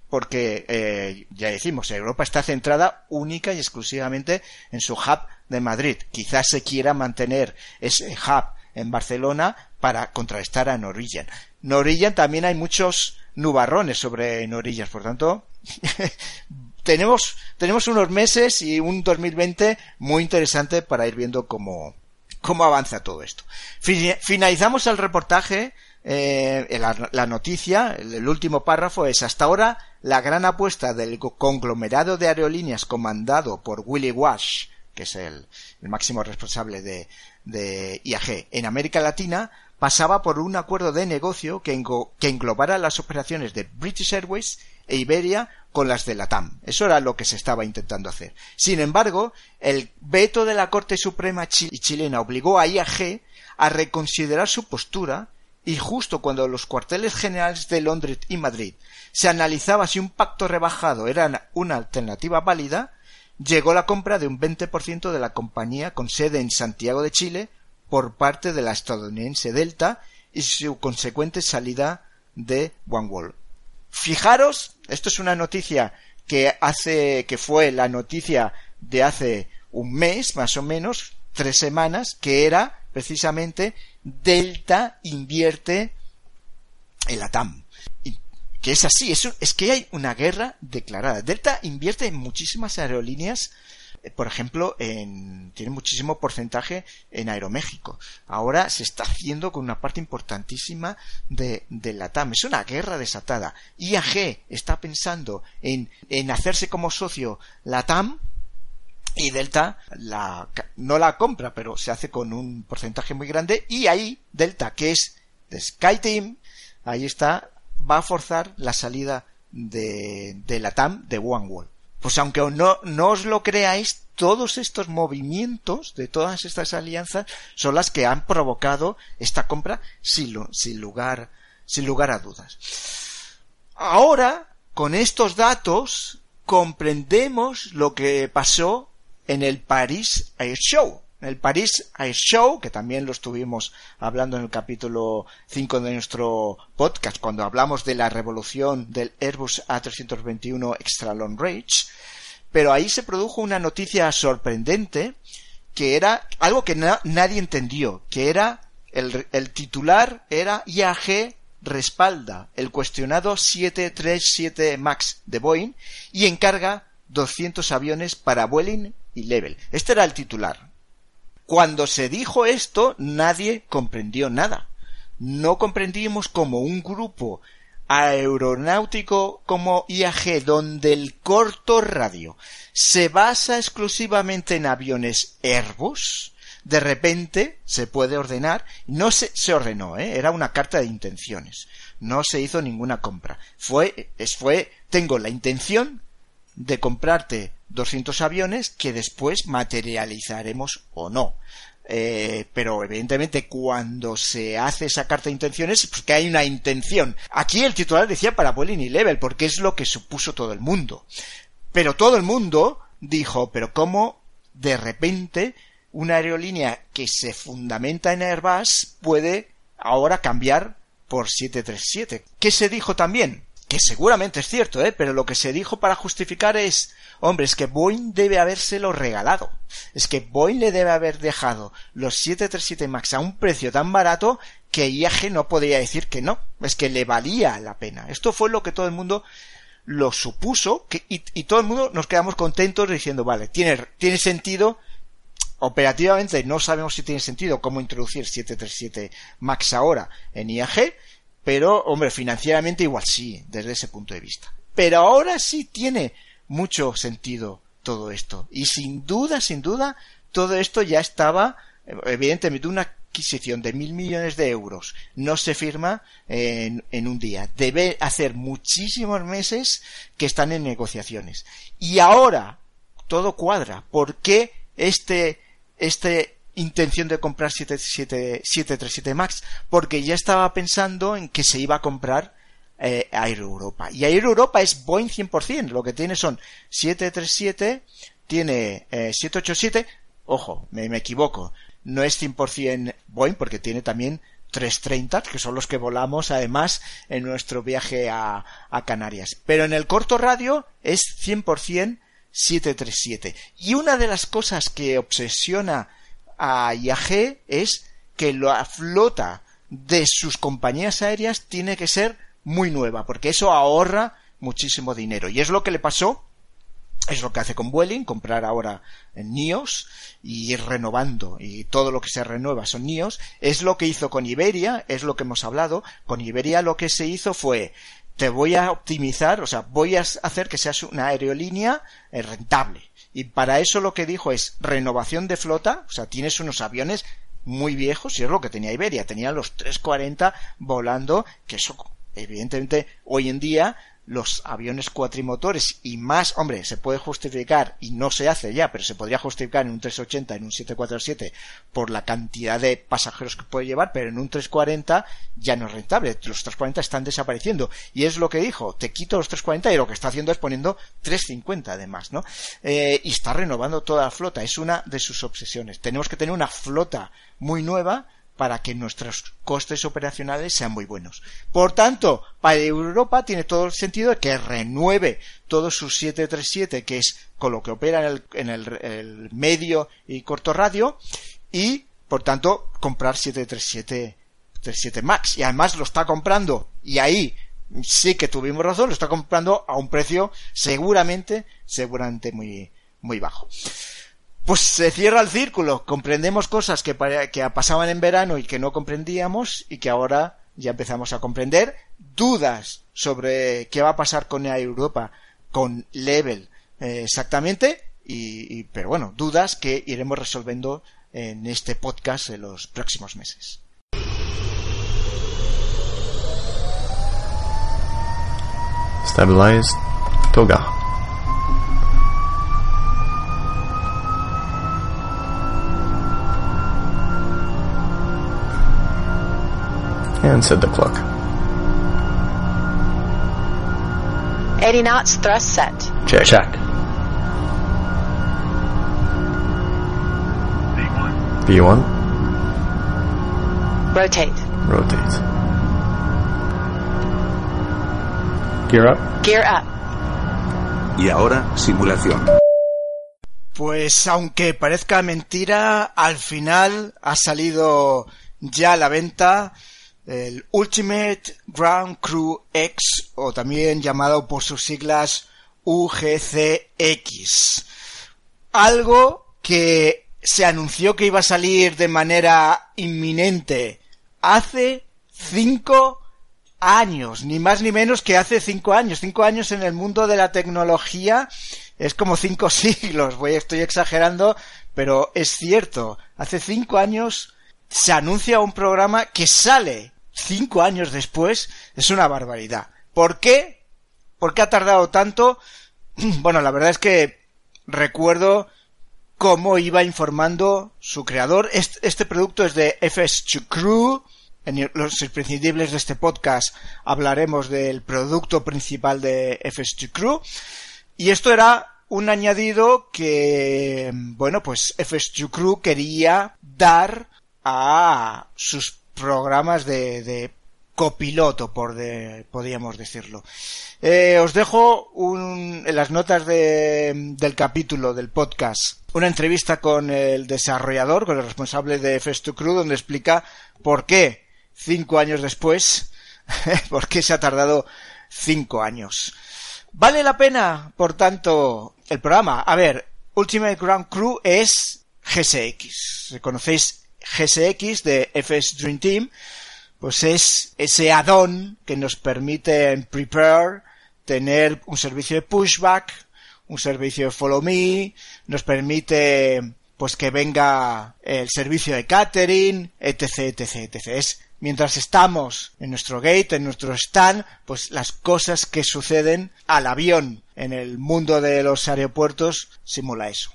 porque eh, ya decimos, Europa está centrada única y exclusivamente en su hub de Madrid. Quizás se quiera mantener ese hub en Barcelona para contrarrestar a Norwegian. Norwegian también hay muchos nubarrones sobre Norwegian, por tanto, tenemos, tenemos unos meses y un 2020 muy interesante para ir viendo cómo, cómo avanza todo esto. Finalizamos el reportaje, eh, la, noticia, el, último párrafo es hasta ahora la gran apuesta del conglomerado de aerolíneas comandado por Willy Wash, que es el, el máximo responsable de, de IAG en América Latina, pasaba por un acuerdo de negocio que, englobara las operaciones de British Airways e Iberia con las de la TAM. Eso era lo que se estaba intentando hacer. Sin embargo, el veto de la Corte Suprema chilena obligó a IAG a reconsiderar su postura y justo cuando los cuarteles generales de Londres y Madrid se analizaba si un pacto rebajado era una alternativa válida, llegó la compra de un 20% de la compañía con sede en Santiago de Chile por parte de la estadounidense Delta y su consecuente salida de OneWorld. Fijaros, esto es una noticia que hace, que fue la noticia de hace un mes, más o menos, tres semanas, que era precisamente Delta invierte en la TAM. que es así, es, es que hay una guerra declarada. Delta invierte en muchísimas aerolíneas por ejemplo, en, tiene muchísimo porcentaje en Aeroméxico. Ahora se está haciendo con una parte importantísima de, de la TAM. Es una guerra desatada. IAG está pensando en, en hacerse como socio la TAM y Delta no la compra, pero se hace con un porcentaje muy grande y ahí Delta, que es SkyTeam, ahí está, va a forzar la salida de, de la TAM de OneWorld Pues aunque no, no os lo creáis, todos estos movimientos de todas estas alianzas son las que han provocado esta compra sin, sin lugar, sin lugar a dudas. Ahora, con estos datos, comprendemos lo que pasó en el Paris Air Show. El Paris Air Show, que también lo estuvimos hablando en el capítulo 5 de nuestro podcast, cuando hablamos de la revolución del Airbus A321 Extra Long Range, pero ahí se produjo una noticia sorprendente que era algo que nadie entendió, que era el, el titular era IAG respalda el cuestionado 737 MAX de Boeing y encarga 200 aviones para Vueling y Level. Este era el titular. Cuando se dijo esto, nadie comprendió nada. No comprendimos como un grupo aeronáutico como IAG, donde el corto radio se basa exclusivamente en aviones Airbus, de repente se puede ordenar, no se, se ordenó, ¿eh? era una carta de intenciones, no se hizo ninguna compra, fue, es, fue, tengo la intención de comprarte 200 aviones que después materializaremos o no. Eh, pero evidentemente cuando se hace esa carta de intenciones es porque hay una intención. Aquí el titular decía para y Level porque es lo que supuso todo el mundo. Pero todo el mundo dijo, pero ¿cómo de repente una aerolínea que se fundamenta en Airbus puede ahora cambiar por 737. ¿Qué se dijo también? Que seguramente es cierto, ¿eh? Pero lo que se dijo para justificar es, hombre, es que Boeing debe habérselo regalado. Es que Boeing le debe haber dejado los 737 MAX a un precio tan barato que IAG no podría decir que no. Es que le valía la pena. Esto fue lo que todo el mundo lo supuso que, y, y todo el mundo nos quedamos contentos diciendo, vale, tiene, tiene sentido Operativamente no sabemos si tiene sentido cómo introducir 737 MAX ahora en IAG, pero hombre, financieramente igual sí, desde ese punto de vista. Pero ahora sí tiene mucho sentido todo esto. Y sin duda, sin duda, todo esto ya estaba, evidentemente, una adquisición de mil millones de euros no se firma en, un día. Debe hacer muchísimos meses que están en negociaciones. Y ahora todo cuadra. ¿Por qué este esta intención de comprar 737 MAX porque ya estaba pensando en que se iba a comprar eh, Air Europa. Y Air es Boeing 100%. Lo que tiene son 737, tiene 787, eh, ojo, me, equivoco, no es 100% Boeing porque tiene también 330, que son los que volamos además en nuestro viaje a, a Canarias. Pero en el corto radio es 100% 737. Y una de las cosas que obsesiona a IAG es que la flota de sus compañías aéreas tiene que ser muy nueva, porque eso ahorra muchísimo dinero. Y es lo que le pasó, es lo que hace con Vueling, comprar ahora NIOS y ir renovando, y todo lo que se renueva son NIOS. Es lo que hizo con Iberia, es lo que hemos hablado. Con Iberia lo que se hizo fue te voy a optimizar, o sea, voy a hacer que seas una aerolínea eh, rentable. Y para eso lo que dijo es renovación de flota, o sea, tienes unos aviones muy viejos, y es lo que tenía Iberia, tenía los 340 volando, que eso, evidentemente, hoy en día los aviones cuatrimotores y más, hombre, se puede justificar y no se hace ya, pero se podría justificar en un 380, en un 747 por la cantidad de pasajeros que puede llevar, pero en un 340 ya no es rentable. Los 340 están desapareciendo y es lo que dijo, te quito los 340 y lo que está haciendo es poniendo 350 además, ¿no? Eh, y está renovando toda la flota, es una de sus obsesiones. Tenemos que tener una flota muy nueva para que nuestros costes operacionales sean muy buenos. Por tanto, para Europa tiene todo el sentido de que renueve todos sus 737, que es con lo que opera en, el, medio y corto radio, y por tanto comprar 737 37 Max. Y además lo está comprando, y ahí sí que tuvimos razón, lo está comprando a un precio seguramente, seguramente muy, muy bajo pues se cierra el círculo. Comprendemos cosas que, pasaban en verano y que no comprendíamos y que ahora ya empezamos a comprender. Dudas sobre qué va a pasar con Europa, con Level, eh, exactamente. Y, pero bueno, dudas que iremos resolviendo en este podcast en los próximos meses. Stabilized. Toga. And set the clock. 80 knots, thrust set. Check. Check. V1. Rotate. Rotate. Gear up. Gear up. Y ahora, simulación. Pues aunque parezca mentira, al final ha salido ya a la venta el Ultimate Ground Crew X, o también llamado por sus siglas UGCX. Algo que se anunció que iba a salir de manera inminente hace cinco años, ni más ni menos que hace cinco años. Cinco años en el mundo de la tecnología es como cinco siglos. Voy, estoy exagerando, pero es cierto. Hace cinco años se anuncia un programa que sale cinco años después. Es una barbaridad. ¿Por qué? ¿Por qué ha tardado tanto? Bueno, la verdad es que recuerdo cómo iba informando su creador. Este, este producto es de FS2 Crew. En los imprescindibles de este podcast hablaremos del producto principal de FS2 Crew. Y esto era un añadido que, bueno, pues FS2 Crew quería dar a sus programas de, de copiloto, por de, podríamos decirlo. Eh, os dejo un, en las notas de, del capítulo del podcast una entrevista con el desarrollador, con el responsable de Festo Crew, donde explica por qué cinco años después, por qué se ha tardado cinco años. ¿Vale la pena, por tanto, el programa? A ver, Ultimate Ground Crew es GSX. ¿Conocéis GSX de FS Dream Team? Pues es ese add-on que nos permite en Prepare tener un servicio de pushback, un servicio de follow me, nos permite pues que venga el servicio de catering, etc, etc, etc. Es mientras estamos en nuestro gate, en nuestro stand, pues las cosas que suceden al avión en el mundo de los aeropuertos simula eso.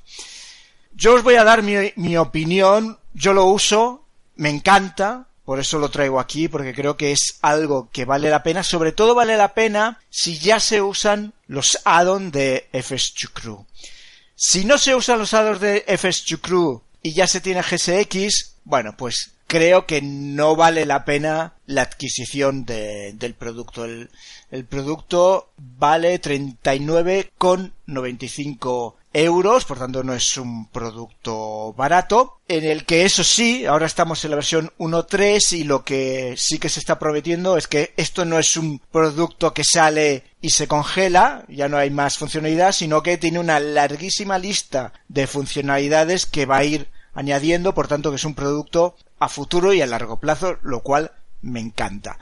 Yo os voy a dar mi, mi opinión, yo lo uso, me encanta, por eso lo traigo aquí, porque creo que es algo que vale la pena. Sobre todo vale la pena si ya se usan los add-ons de FS2 Crew. Si no se usan los add-ons de FS2 Crew y ya se tiene GSX, bueno, pues creo que no vale la pena la adquisición de, del producto. El, el producto vale 39,95 euros, por tanto no es un producto barato, en el que eso sí, ahora estamos en la versión 1.3 y lo que sí que se está prometiendo es que esto no es un producto que sale y se congela, ya no hay más funcionalidad, sino que tiene una larguísima lista de funcionalidades que va a ir añadiendo, por tanto que es un producto a futuro y a largo plazo, lo cual me encanta.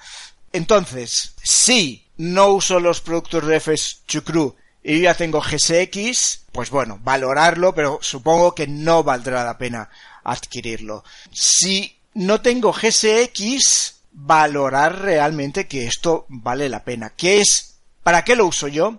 Entonces, si no uso los productos de FS Chucru y ya tengo GSX, pues bueno, valorarlo, pero supongo que no valdrá la pena adquirirlo. Si no tengo GSX, valorar realmente que esto vale la pena. ¿Qué es? ¿Para qué lo uso yo?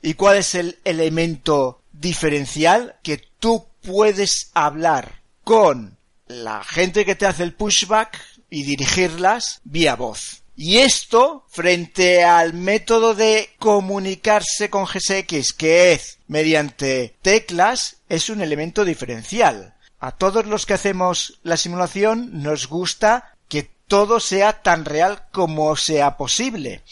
¿Y cuál es el elemento diferencial que tú puedes hablar con la gente que te hace el pushback y dirigirlas vía voz? Y esto, frente al método de comunicarse con GSX, que es mediante teclas, es un elemento diferencial. A todos los que hacemos la simulación nos gusta que todo sea tan real como sea posible.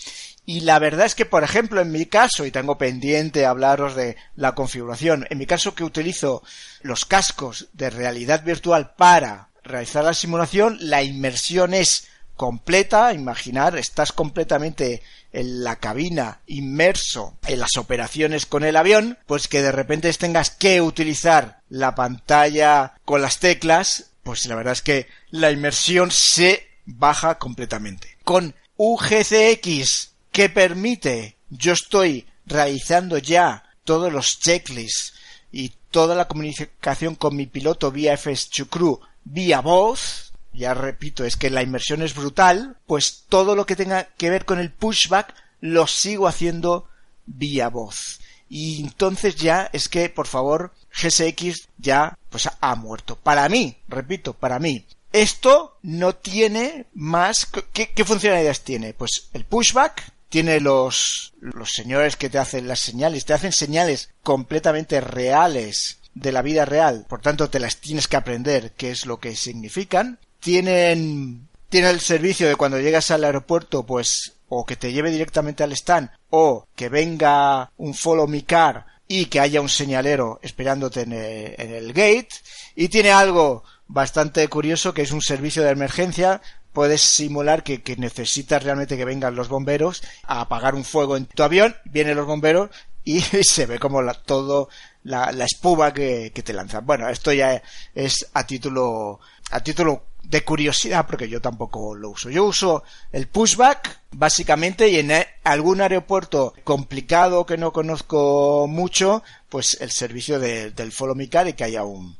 Y la verdad es que, por ejemplo, en mi caso, y tengo pendiente hablaros de la configuración, en mi caso que utilizo los cascos de realidad virtual para realizar la simulación, la inmersión es completa, imaginar, estás completamente en la cabina, inmerso en las operaciones con el avión, pues que de repente tengas que utilizar la pantalla con las teclas, pues la verdad es que la inmersión se baja completamente. Con UGCX, que permite, yo estoy realizando ya todos los checklists y toda la comunicación con mi piloto vía FS2 Crew vía voz, ya repito, es que la inmersión es brutal, pues todo lo que tenga que ver con el pushback lo sigo haciendo vía voz. Y entonces ya es que, por favor, GSX ya pues ha muerto. Para mí, repito, para mí, Esto no tiene más... ¿Qué, qué funcionalidades tiene? Pues el pushback, tiene los, los señores que te hacen las señales, te hacen señales completamente reales de la vida real, por tanto te las tienes que aprender qué es lo que significan. Tienen, tiene el servicio de cuando llegas al aeropuerto, pues, o que te lleve directamente al stand, o que venga un follow me car y que haya un señalero esperándote en el, en el gate. Y tiene algo bastante curioso que es un servicio de emergencia puedes simular que, que, necesitas realmente que vengan los bomberos a apagar un fuego en tu avión, vienen los bomberos y se ve como la, todo la, la espuma que, que, te lanzan. Bueno, esto ya es a título, a título de curiosidad porque yo tampoco lo uso. Yo uso el pushback básicamente y en algún aeropuerto complicado que no conozco mucho, pues el servicio de, del follow me car y que haya un,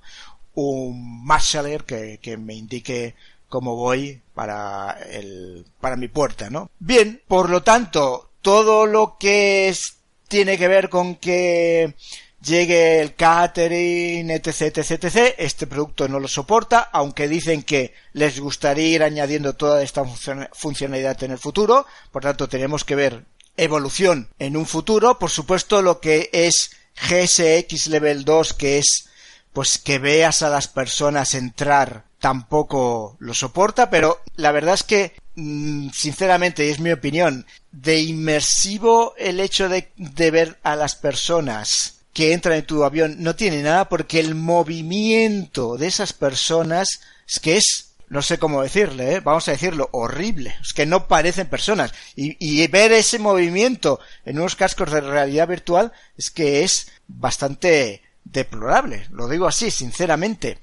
un marshaller que, que me indique cómo voy para el, para mi puerta, ¿no? Bien, por lo tanto, todo lo que es, tiene que ver con que llegue el catering, etc, etc, etc, este producto no lo soporta, aunque dicen que les gustaría ir añadiendo toda esta funcionalidad en el futuro, por tanto tenemos que ver evolución en un futuro, por supuesto lo que es GSX Level 2, que es pues que veas a las personas entrar tampoco lo soporta, pero la verdad es que, mm, sinceramente, y es mi opinión, de inmersivo el hecho de, ver a las personas que entran en tu avión no tiene nada porque el movimiento de esas personas es que es no sé cómo decirle, ¿eh? vamos a decirlo, horrible. Es que no parecen personas. Y, ver ese movimiento en unos cascos de realidad virtual es que es bastante deplorable. Lo digo así, sinceramente.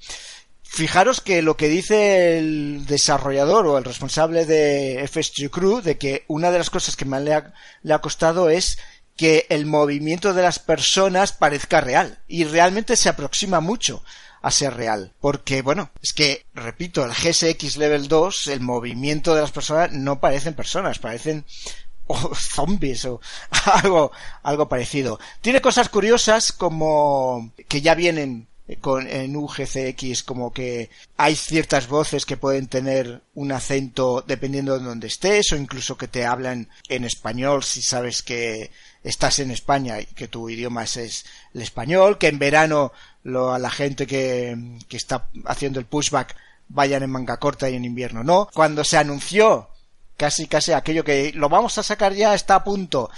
Fijaros que lo que dice el desarrollador o el responsable de FSG Crew, de que una de las cosas que más le ha, le ha costado es que el movimiento de las personas parezca real. Y realmente se aproxima mucho a ser real. Porque, bueno, es que, repito, el GSX Level 2, el movimiento de las personas no parecen personas, parecen o zombies o algo, algo parecido. Tiene cosas curiosas como que ya vienen con, en UGCX como que hay ciertas voces que pueden tener un acento dependiendo de donde estés o incluso que te hablan en español si sabes que estás en España y que tu idioma es el español, que en verano lo, a la gente que, que está haciendo el pushback vayan en manga corta y en invierno no. Cuando se anunció casi casi aquello que lo vamos a sacar ya está a punto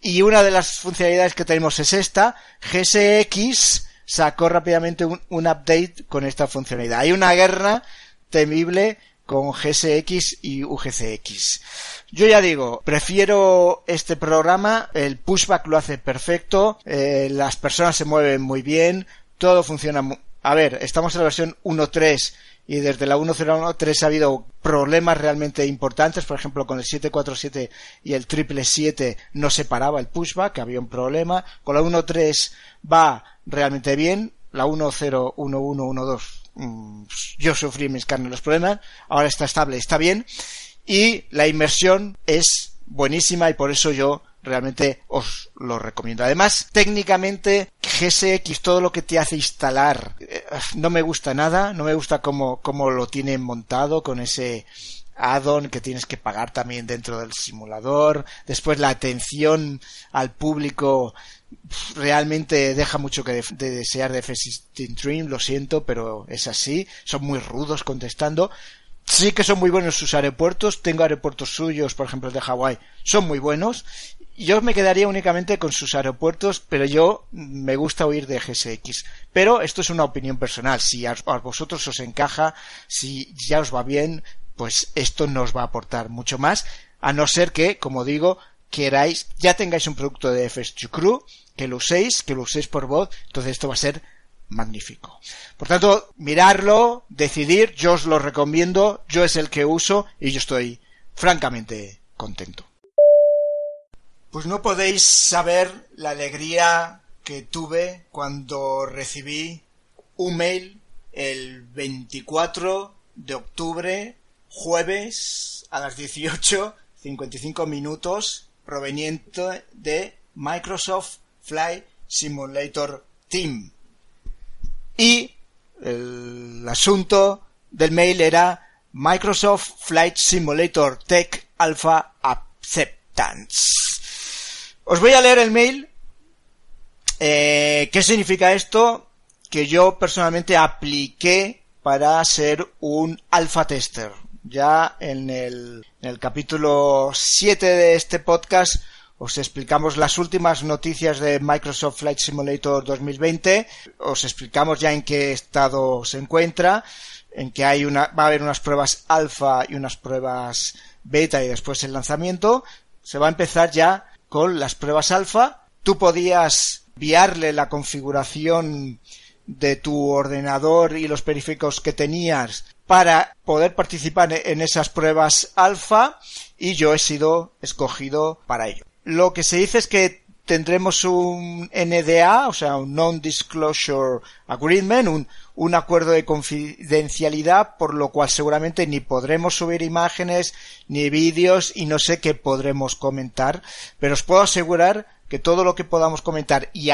y una de las funcionalidades que tenemos es esta, GSX sacó rápidamente un, un, update con esta funcionalidad. Hay una guerra temible con GSX y UGCX. Yo ya digo, prefiero este programa, el pushback lo hace perfecto, eh, las personas se mueven muy bien, todo funciona. A ver, estamos en la versión 1.3 y desde la 1.0.1.3 ha habido problemas realmente importantes, por ejemplo con el 747 y el 777 no se paraba el pushback, había un problema, con la 1.3 va realmente bien. La 101112 mm, yo sufrí mis carnes los problemas. Ahora está estable, está bien. Y la inmersión es buenísima y por eso yo realmente os lo recomiendo. Además, técnicamente, GSX, todo lo que te hace instalar, eh, no me gusta nada, no me gusta cómo, cómo lo tienen montado con ese add-on que tienes que pagar también dentro del simulador. Después la atención al público realmente deja mucho que de, de desear de F-16 Dream, lo siento, pero es así. Son muy rudos contestando. Sí que son muy buenos sus aeropuertos. Tengo aeropuertos suyos, por ejemplo, de Hawái. Son muy buenos. Yo me quedaría únicamente con sus aeropuertos, pero yo me gusta oír de GSX. Pero esto es una opinión personal. Si a, vosotros os encaja, si ya os va bien, pues esto nos va a aportar mucho más, a no ser que, como digo, queráis, ya tengáis un producto de FSG Crew, que lo uséis, que lo uséis por voz, entonces esto va a ser magnífico. Por tanto, mirarlo, decidir, yo os lo recomiendo, yo es el que uso y yo estoy francamente contento. Pues no podéis saber la alegría que tuve cuando recibí un mail el 24 de octubre jueves a las 18.55 minutos proveniente de Microsoft Flight Simulator Team. Y el asunto del mail era Microsoft Flight Simulator Tech Alpha Acceptance. Os voy a leer el mail. Eh, ¿Qué significa esto? Que yo personalmente apliqué para ser un alpha tester. Ya en el, en el capítulo 7 de este podcast os explicamos las últimas noticias de Microsoft Flight Simulator 2020, os explicamos ya en qué estado se encuentra, en que hay una, va a haber unas pruebas alfa y unas pruebas beta y después el lanzamiento. Se va a empezar ya con las pruebas alfa. Tú podías enviarle la configuración de tu ordenador y los periféricos que tenías para poder participar en esas pruebas alfa y yo he sido escogido para ello. Lo que se dice es que tendremos un NDA, o sea, un Non-Disclosure Agreement, un, acuerdo de confidencialidad, por lo cual seguramente ni podremos subir imágenes ni vídeos y no sé qué podremos comentar, pero os puedo asegurar que todo lo que podamos comentar y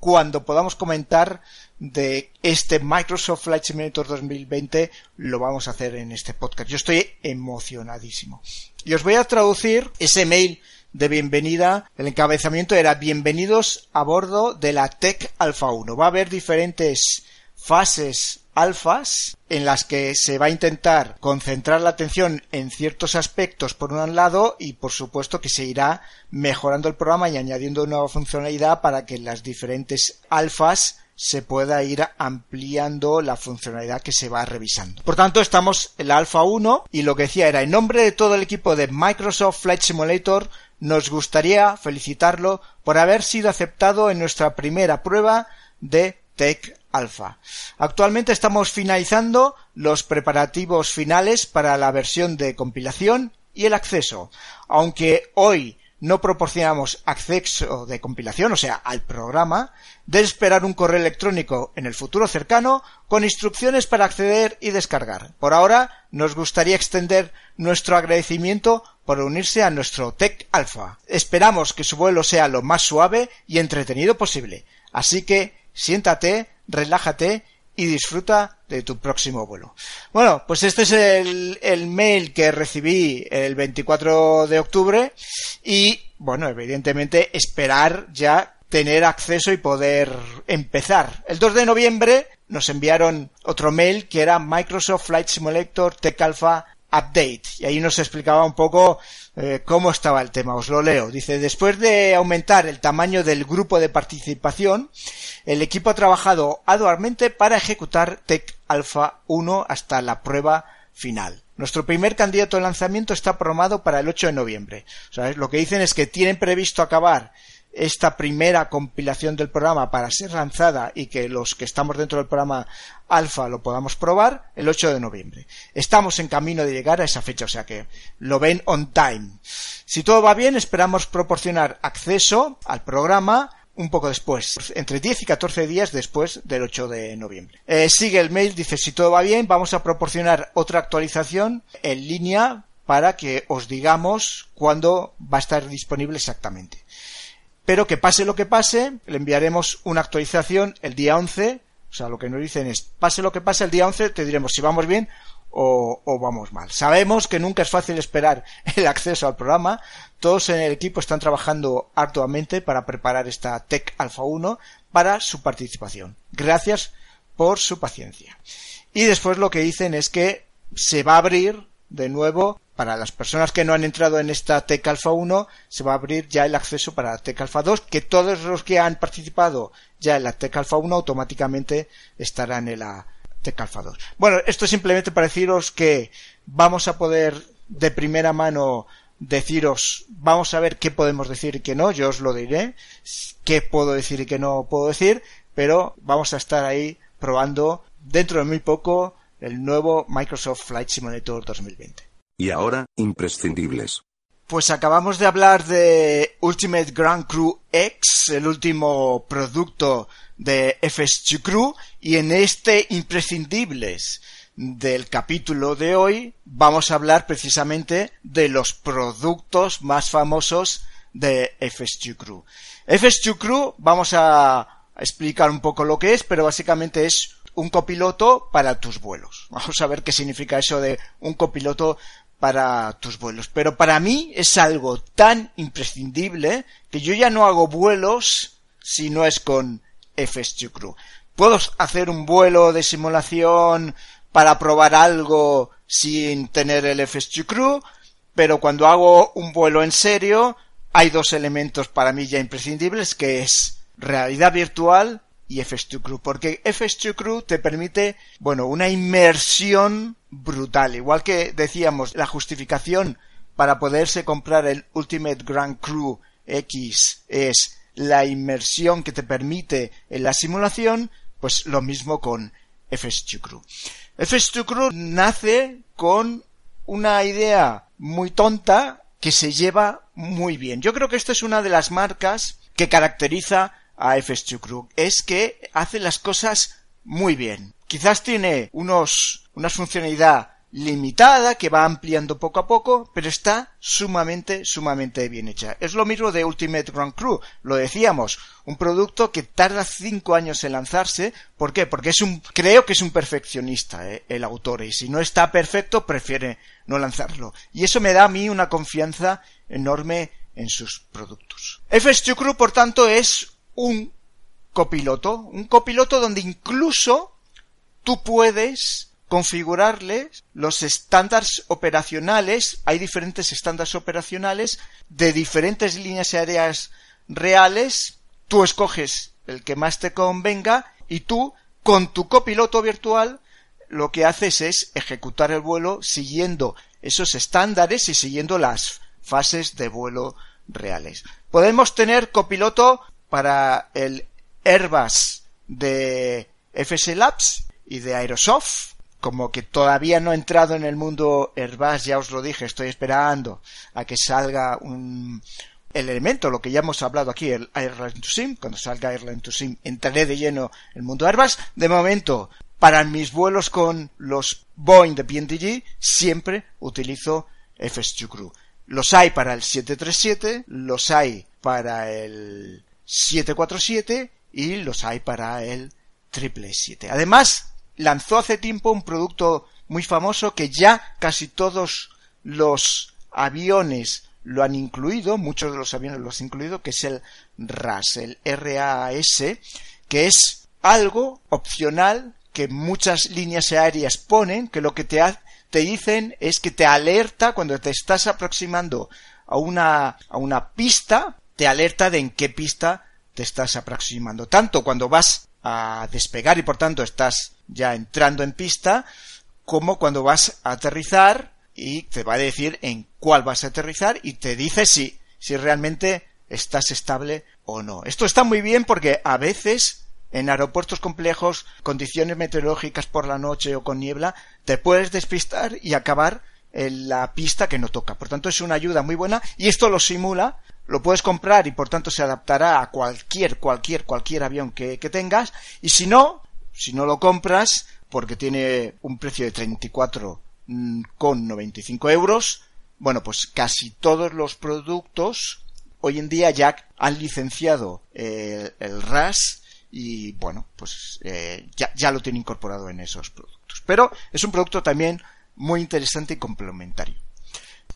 cuando podamos comentar de este Microsoft Flight Simulator 2020 lo vamos a hacer en este podcast. Yo estoy emocionadísimo. Y os voy a traducir ese mail de bienvenida. El encabezamiento era bienvenidos a bordo de la Tech Alpha 1. Va a haber diferentes fases alfas en las que se va a intentar concentrar la atención en ciertos aspectos por un lado y por supuesto que se irá mejorando el programa y añadiendo nueva funcionalidad para que las diferentes alfas se pueda ir ampliando la funcionalidad que se va revisando. Por tanto, estamos en la alfa 1 y lo que decía era en nombre de todo el equipo de Microsoft Flight Simulator nos gustaría felicitarlo por haber sido aceptado en nuestra primera prueba de Tech Alpha. Actualmente estamos finalizando los preparativos finales para la versión de compilación y el acceso. Aunque hoy no proporcionamos acceso de compilación, o sea, al programa, de esperar un correo electrónico en el futuro cercano con instrucciones para acceder y descargar. Por ahora, nos gustaría extender nuestro agradecimiento por unirse a nuestro Tech Alpha. Esperamos que su vuelo sea lo más suave y entretenido posible. Así que siéntate, relájate y disfruta de tu próximo vuelo. Bueno, pues este es el, el, mail que recibí el 24 de octubre y, bueno, evidentemente esperar ya tener acceso y poder empezar. El 2 de noviembre nos enviaron otro mail que era Microsoft Flight Simulator Tech Alpha Update y ahí nos explicaba un poco eh, cómo estaba el tema. Os lo leo. Dice, después de aumentar el tamaño del grupo de participación, el equipo ha trabajado arduamente para ejecutar Tech Alpha 1 hasta la prueba final. Nuestro primer candidato de lanzamiento está programado para el 8 de noviembre. O sea, lo que dicen es que tienen previsto acabar esta primera compilación del programa para ser lanzada y que los que estamos dentro del programa alfa lo podamos probar el 8 de noviembre. Estamos en camino de llegar a esa fecha, o sea que lo ven on time. Si todo va bien, esperamos proporcionar acceso al programa un poco después, entre 10 y 14 días después del 8 de noviembre. Eh, sigue el mail, dice si todo va bien, vamos a proporcionar otra actualización en línea para que os digamos cuándo va a estar disponible exactamente pero que pase lo que pase, le enviaremos una actualización el día 11, o sea, lo que nos dicen es, pase lo que pase el día 11, te diremos si vamos bien o, o, vamos mal. Sabemos que nunca es fácil esperar el acceso al programa, todos en el equipo están trabajando arduamente para preparar esta Tech Alpha 1 para su participación. Gracias por su paciencia. Y después lo que dicen es que se va a abrir de nuevo para las personas que no han entrado en esta Tech Alpha 1 se va a abrir ya el acceso para la Tech Alpha 2 que todos los que han participado ya en la Tech Alpha 1 automáticamente estarán en la Alpha 2 bueno esto es simplemente para deciros que vamos a poder de primera mano deciros vamos a ver qué podemos decir y qué no yo os lo diré qué puedo decir y qué no puedo decir pero vamos a estar ahí probando dentro de muy poco el nuevo Microsoft Flight Simulator 2020 y ahora, imprescindibles. Pues acabamos de hablar de Ultimate Grand Crew X, el último producto de FSG Crew, y en este imprescindibles del capítulo de hoy vamos a hablar precisamente de los productos más famosos de FSG Crew. FSG Crew vamos a explicar un poco lo que es, pero básicamente es un copiloto para tus vuelos. Vamos a ver qué significa eso de un copiloto para tus vuelos. Pero para mí es algo tan imprescindible que yo ya no hago vuelos si no es con FSU Crew. Puedo hacer un vuelo de simulación para probar algo sin tener el FSU Crew, pero cuando hago un vuelo en serio, hay dos elementos para mí ya imprescindibles, que es realidad virtual y FS2 Crew, porque FS2 Crew te permite, bueno, una inmersión brutal, igual que decíamos, la justificación para poderse comprar el Ultimate Grand Crew X es la inmersión que te permite en la simulación, pues lo mismo con FS2 Crew. FS2 Crew nace con una idea muy tonta que se lleva muy bien. Yo creo que esta es una de las marcas que caracteriza a FS2 Crew. Es que hace las cosas muy bien. Quizás tiene unos, una funcionalidad limitada que va ampliando poco a poco, pero está sumamente, sumamente bien hecha. Es lo mismo de Ultimate Grand Crew, lo decíamos, un producto que tarda cinco años en lanzarse. ¿Por qué? Porque es un, creo que es un perfeccionista eh, el autor y si no está perfecto prefiere no lanzarlo. Y eso me da a mí una confianza enorme en sus productos. FS2 Crew, por tanto, es un copiloto, un copiloto donde incluso tú puedes configurarles los estándares operacionales, hay diferentes estándares operacionales de diferentes líneas aéreas reales, tú escoges el que más te convenga y tú con tu copiloto virtual lo que haces es ejecutar el vuelo siguiendo esos estándares y siguiendo las fases de vuelo reales. Podemos tener copiloto para el Airbus de FS Labs y de Aerosoft. Como que todavía no he entrado en el mundo Airbus, ya os lo dije, estoy esperando a que salga un, el elemento, lo que ya hemos hablado aquí, el Airline to Sim, cuando salga Airline to Sim entraré de lleno en el mundo Airbus. De momento, para mis vuelos con los Boeing de PNTG, siempre utilizo FS2 Crew. Los hay para el 737, los hay para el 747 y los hay para el 777. Además, lanzó hace tiempo un producto muy famoso que ya casi todos los aviones lo han incluido, muchos de los aviones lo han incluido, que es el RAS, el RAS, que es algo opcional que muchas líneas aéreas ponen, que lo que te, te dicen es que te alerta cuando te estás aproximando a una, a una pista, te alerta de en qué pista te estás aproximando. Tanto cuando vas a despegar y por tanto estás ya entrando en pista, como cuando vas a aterrizar y te va a decir en cuál vas a aterrizar y te dice si, si realmente estás estable o no. Esto está muy bien porque a veces en aeropuertos complejos, condiciones meteorológicas por la noche o con niebla, te puedes despistar y acabar la pista que no toca. Por tanto, es una ayuda muy buena y esto lo simula, lo puedes comprar y por tanto se adaptará a cualquier, cualquier, cualquier avión que, que tengas y si no, si no lo compras porque tiene un precio de 34 mm, con 95 euros, bueno, pues casi todos los productos hoy en día ya han licenciado el, el RAS y bueno, pues eh, ya, ya lo tiene incorporado en esos productos. Pero es un producto también muy interesante y complementario.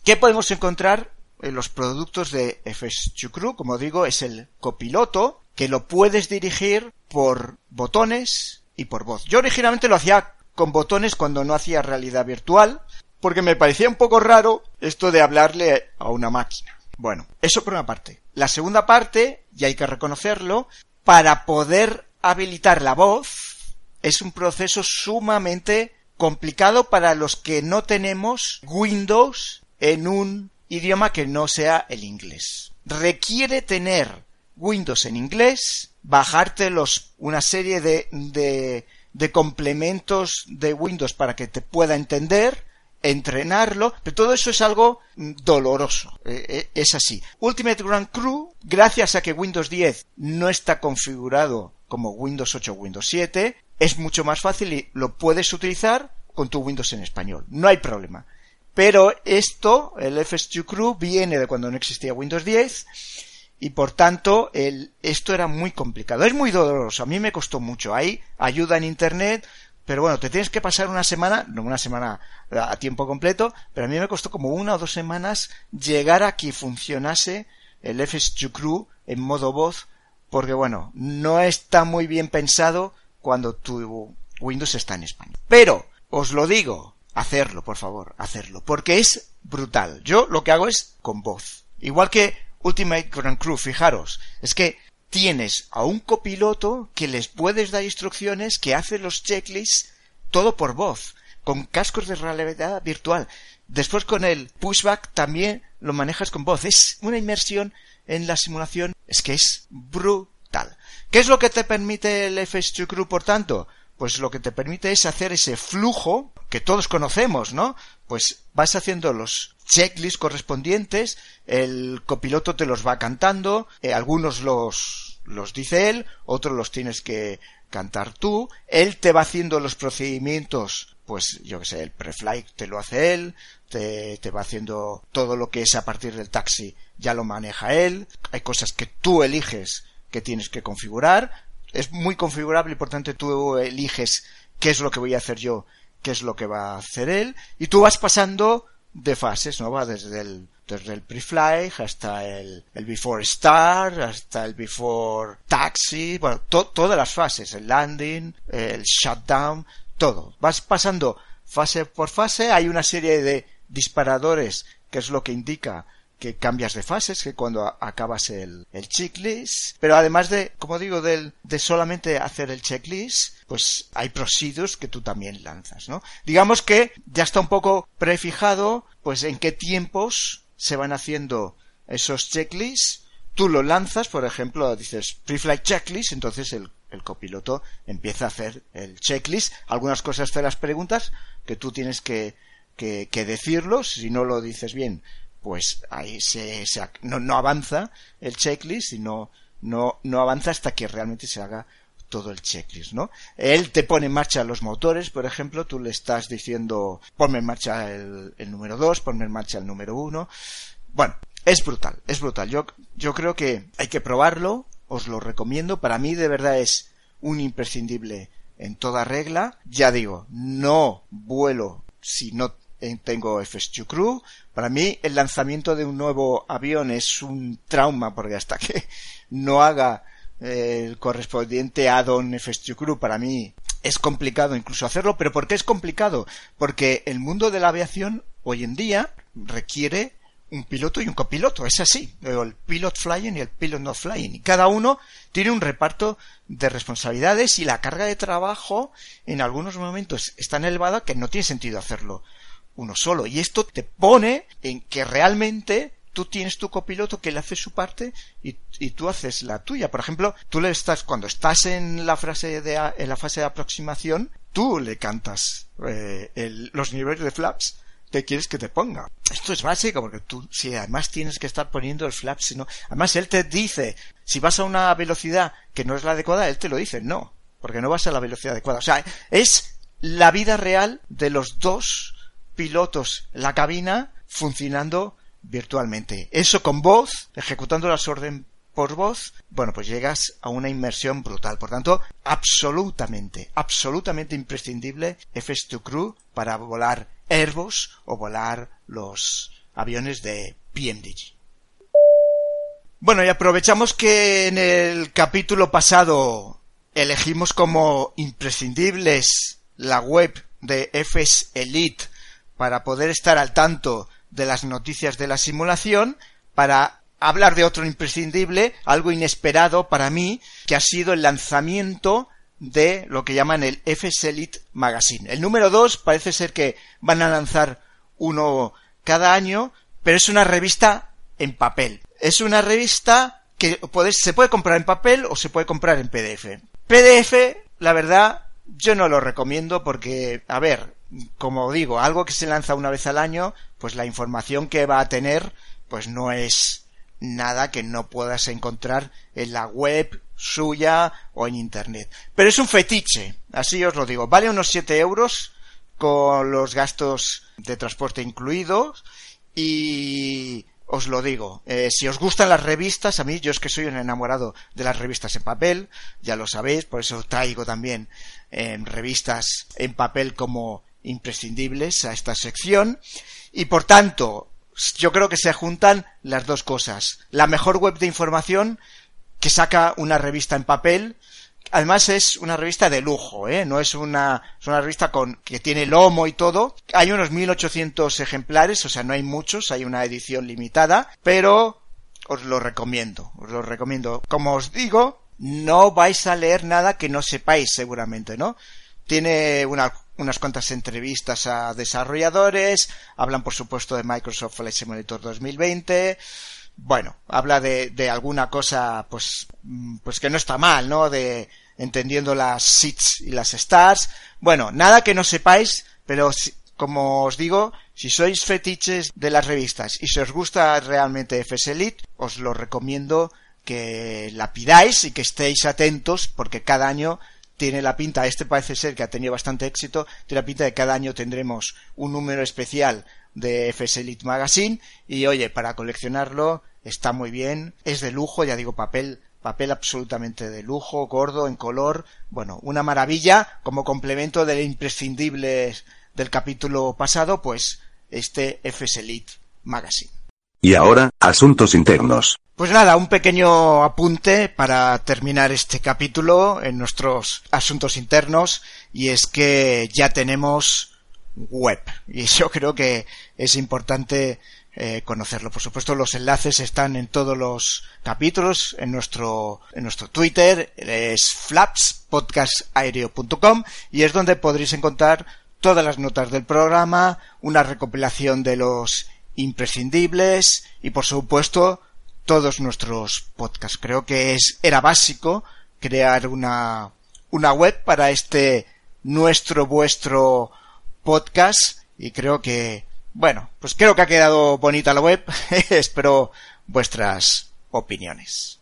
¿Qué podemos encontrar en los productos de FS Crew? Como digo, es el copiloto que lo puedes dirigir por botones y por voz. Yo originalmente lo hacía con botones cuando no hacía realidad virtual, porque me parecía un poco raro esto de hablarle a una máquina. Bueno, eso por una parte. La segunda parte, y hay que reconocerlo, para poder habilitar la voz es un proceso sumamente complicado para los que no tenemos Windows en un idioma que no sea el inglés. Requiere tener Windows en inglés, bajarte los, una serie de, de, de complementos de Windows para que te pueda entender, entrenarlo, pero todo eso es algo doloroso. Eh, eh, es así. Ultimate Grand Crew, gracias a que Windows 10 no está configurado como Windows 8 o Windows 7, es mucho más fácil y lo puedes utilizar con tu Windows en español. No hay problema. Pero esto, el FS2 Crew, viene de cuando no existía Windows 10 y por tanto esto era muy complicado. Es muy doloroso, a mí me costó mucho. Hay ayuda en Internet, pero bueno, te tienes que pasar una semana, no una semana a tiempo completo, pero a mí me costó como una o dos semanas llegar a que funcionase el FSQ Crew en modo voz, porque bueno, no está muy bien pensado cuando tu Windows está en español. Pero, os lo digo, hacerlo, por favor, hacerlo, porque es brutal. Yo lo que hago es con voz. Igual que Ultimate Grand Crew, fijaros, es que tienes a un copiloto que les puedes dar instrucciones, que hace los checklists todo por voz, con cascos de realidad virtual. Después con el pushback también lo manejas con voz. Es una inmersión en la simulación, es que es brutal. ¿Qué es lo que te permite el FS2 Crew, por tanto? Pues lo que te permite es hacer ese flujo que todos conocemos, ¿no? Pues vas haciendo los checklists correspondientes, el copiloto te los va cantando, eh, algunos los, los dice él, otros los tienes que cantar tú, él te va haciendo los procedimientos, pues yo que sé, el preflight te lo hace él, te, te va haciendo todo lo que es a partir del taxi, ya lo maneja él, hay cosas que tú eliges que tienes que configurar, es muy configurable y por tanto tú eliges qué es lo que voy a hacer yo, qué es lo que va a hacer él, y tú vas pasando de fases, ¿no? Va desde el, desde el pre-fly hasta el, el before start, hasta el before taxi, bueno, todas las fases, el landing, el shutdown, todo. Vas pasando fase por fase, hay una serie de disparadores que es lo que indica que cambias de fases, que cuando acabas el, el checklist, pero además de, como digo, del, de solamente hacer el checklist, pues hay procedures que tú también lanzas, ¿no? Digamos que ya está un poco prefijado, pues en qué tiempos se van haciendo esos checklists, tú lo lanzas, por ejemplo, dices pre-flight checklist, entonces el, el copiloto empieza a hacer el checklist, algunas cosas te las preguntas que tú tienes que, que, que decirlo, si no lo dices bien, pues ahí se, no, no, avanza el checklist y no, no, no avanza hasta que realmente se haga todo el checklist, ¿no? Él te pone en marcha los motores, por ejemplo, tú le estás diciendo ponme en marcha el, el número 2, ponme en marcha el número 1. Bueno, es brutal, es brutal. Yo, yo creo que hay que probarlo, os lo recomiendo. Para mí de verdad es un imprescindible en toda regla. Ya digo, no vuelo si no tengo FSU Crew. Para mí el lanzamiento de un nuevo avión es un trauma porque hasta que no haga eh, el correspondiente add-on FSU Crew para mí es complicado incluso hacerlo. ¿Pero por qué es complicado? Porque el mundo de la aviación hoy en día requiere un piloto y un copiloto, es así, el pilot flying y el pilot not flying. Y cada uno tiene un reparto de responsabilidades y la carga de trabajo en algunos momentos es tan elevada que no tiene sentido hacerlo uno solo. Y esto te pone en que realmente tú tienes tu copiloto que le hace su parte y, tú haces la tuya. Por ejemplo, tú le estás, cuando estás en la frase de, en la fase de aproximación, tú le cantas eh, el, los niveles de flaps que quieres que te ponga. Esto es básico porque tú, si además tienes que estar poniendo el flap, si no, además él te dice, si vas a una velocidad que no es la adecuada, él te lo dice, no, porque no vas a la velocidad adecuada. O sea, es la vida real de los dos pilotos la cabina funcionando virtualmente. Eso con voz, ejecutando las órdenes por voz, bueno, pues llegas a una inmersión brutal. Por tanto, absolutamente, absolutamente imprescindible FS2 Crew para volar Airbus o volar los aviones de PMDG. Bueno, y aprovechamos que en el capítulo pasado elegimos como imprescindibles la web de FS Elite para poder estar al tanto de las noticias de la simulación, para hablar de otro imprescindible, algo inesperado para mí, que ha sido el lanzamiento de lo que llaman el FS Elite Magazine. El número 2 parece ser que van a lanzar uno cada año, pero es una revista en papel. Es una revista que se puede comprar en papel o se puede comprar en PDF. PDF, la verdad, yo no lo recomiendo porque, a ver, como digo, algo que se lanza una vez al año, pues la información que va a tener, pues no es nada que no puedas encontrar en la web suya o en internet. Pero es un fetiche, así os lo digo. Vale unos 7 euros con los gastos de transporte incluidos y os lo digo. Eh, si os gustan las revistas, a mí yo es que soy un enamorado de las revistas en papel, ya lo sabéis, por eso traigo también revistas en papel como imprescindibles a esta sección. Y por tanto, yo creo que se juntan las dos cosas. La mejor web de información que saca una revista en papel. Además es una revista de lujo, ¿eh? No es una, es una revista con, que tiene lomo y todo. Hay unos 1800 ejemplares, o sea, no hay muchos, hay una edición limitada, pero os lo recomiendo, os lo recomiendo. Como os digo, no vais a leer nada que no sepáis seguramente, ¿no? Tiene una unas cuantas entrevistas a desarrolladores, hablan por supuesto de Microsoft Flight Simulator 2020, bueno, habla de, de alguna cosa pues, mm, pues que no está mal, ¿no? De entendiendo las seats y las stars. Bueno, nada que no sepáis, pero como os digo, si sois fetiches de las revistas y si os gusta realmente FS Elite, os lo recomiendo que la pidáis y que estéis atentos porque cada año tiene la pinta, este parece ser que ha tenido bastante éxito, tiene la pinta de que cada año tendremos un número especial de FS Magazine y oye, para coleccionarlo está muy bien, es de lujo, ya digo, papel papel absolutamente de lujo, gordo, en color, bueno, una maravilla como complemento del imprescindible del capítulo pasado, pues este FS Magazine. Y ahora, asuntos internos. Pues nada, un pequeño apunte para terminar este capítulo en nuestros asuntos internos y es que ya tenemos web y yo creo que es importante eh, conocerlo. Por supuesto, los enlaces están en todos los capítulos, en nuestro, en nuestro Twitter, es flapspodcastaereo.com y es donde podréis encontrar todas las notas del programa, una recopilación de los imprescindibles y por supuesto todos nuestros podcasts. Creo que es, era básico crear una, una web para este nuestro, vuestro podcast y creo que, bueno, pues creo que ha quedado bonita la web. Espero vuestras opiniones.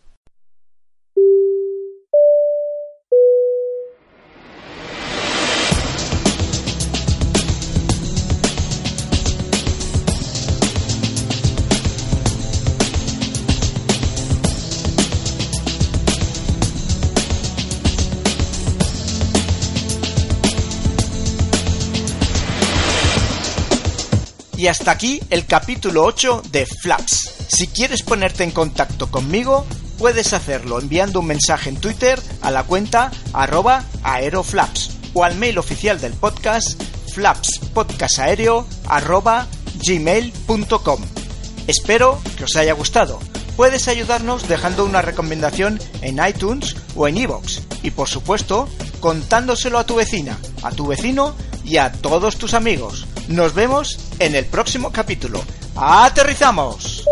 Y hasta aquí el capítulo 8 de Flaps. Si quieres ponerte en contacto conmigo, puedes hacerlo enviando un mensaje en Twitter a la cuenta arroba aeroflaps o al mail oficial del podcast flapspodcastaereo arroba gmail.com. Espero que os haya gustado. Puedes ayudarnos dejando una recomendación en iTunes o en iVoox y por supuesto contándoselo a tu vecina, a tu vecino y a todos tus amigos. Nos vemos en el próximo capítulo. ¡Aterrizamos!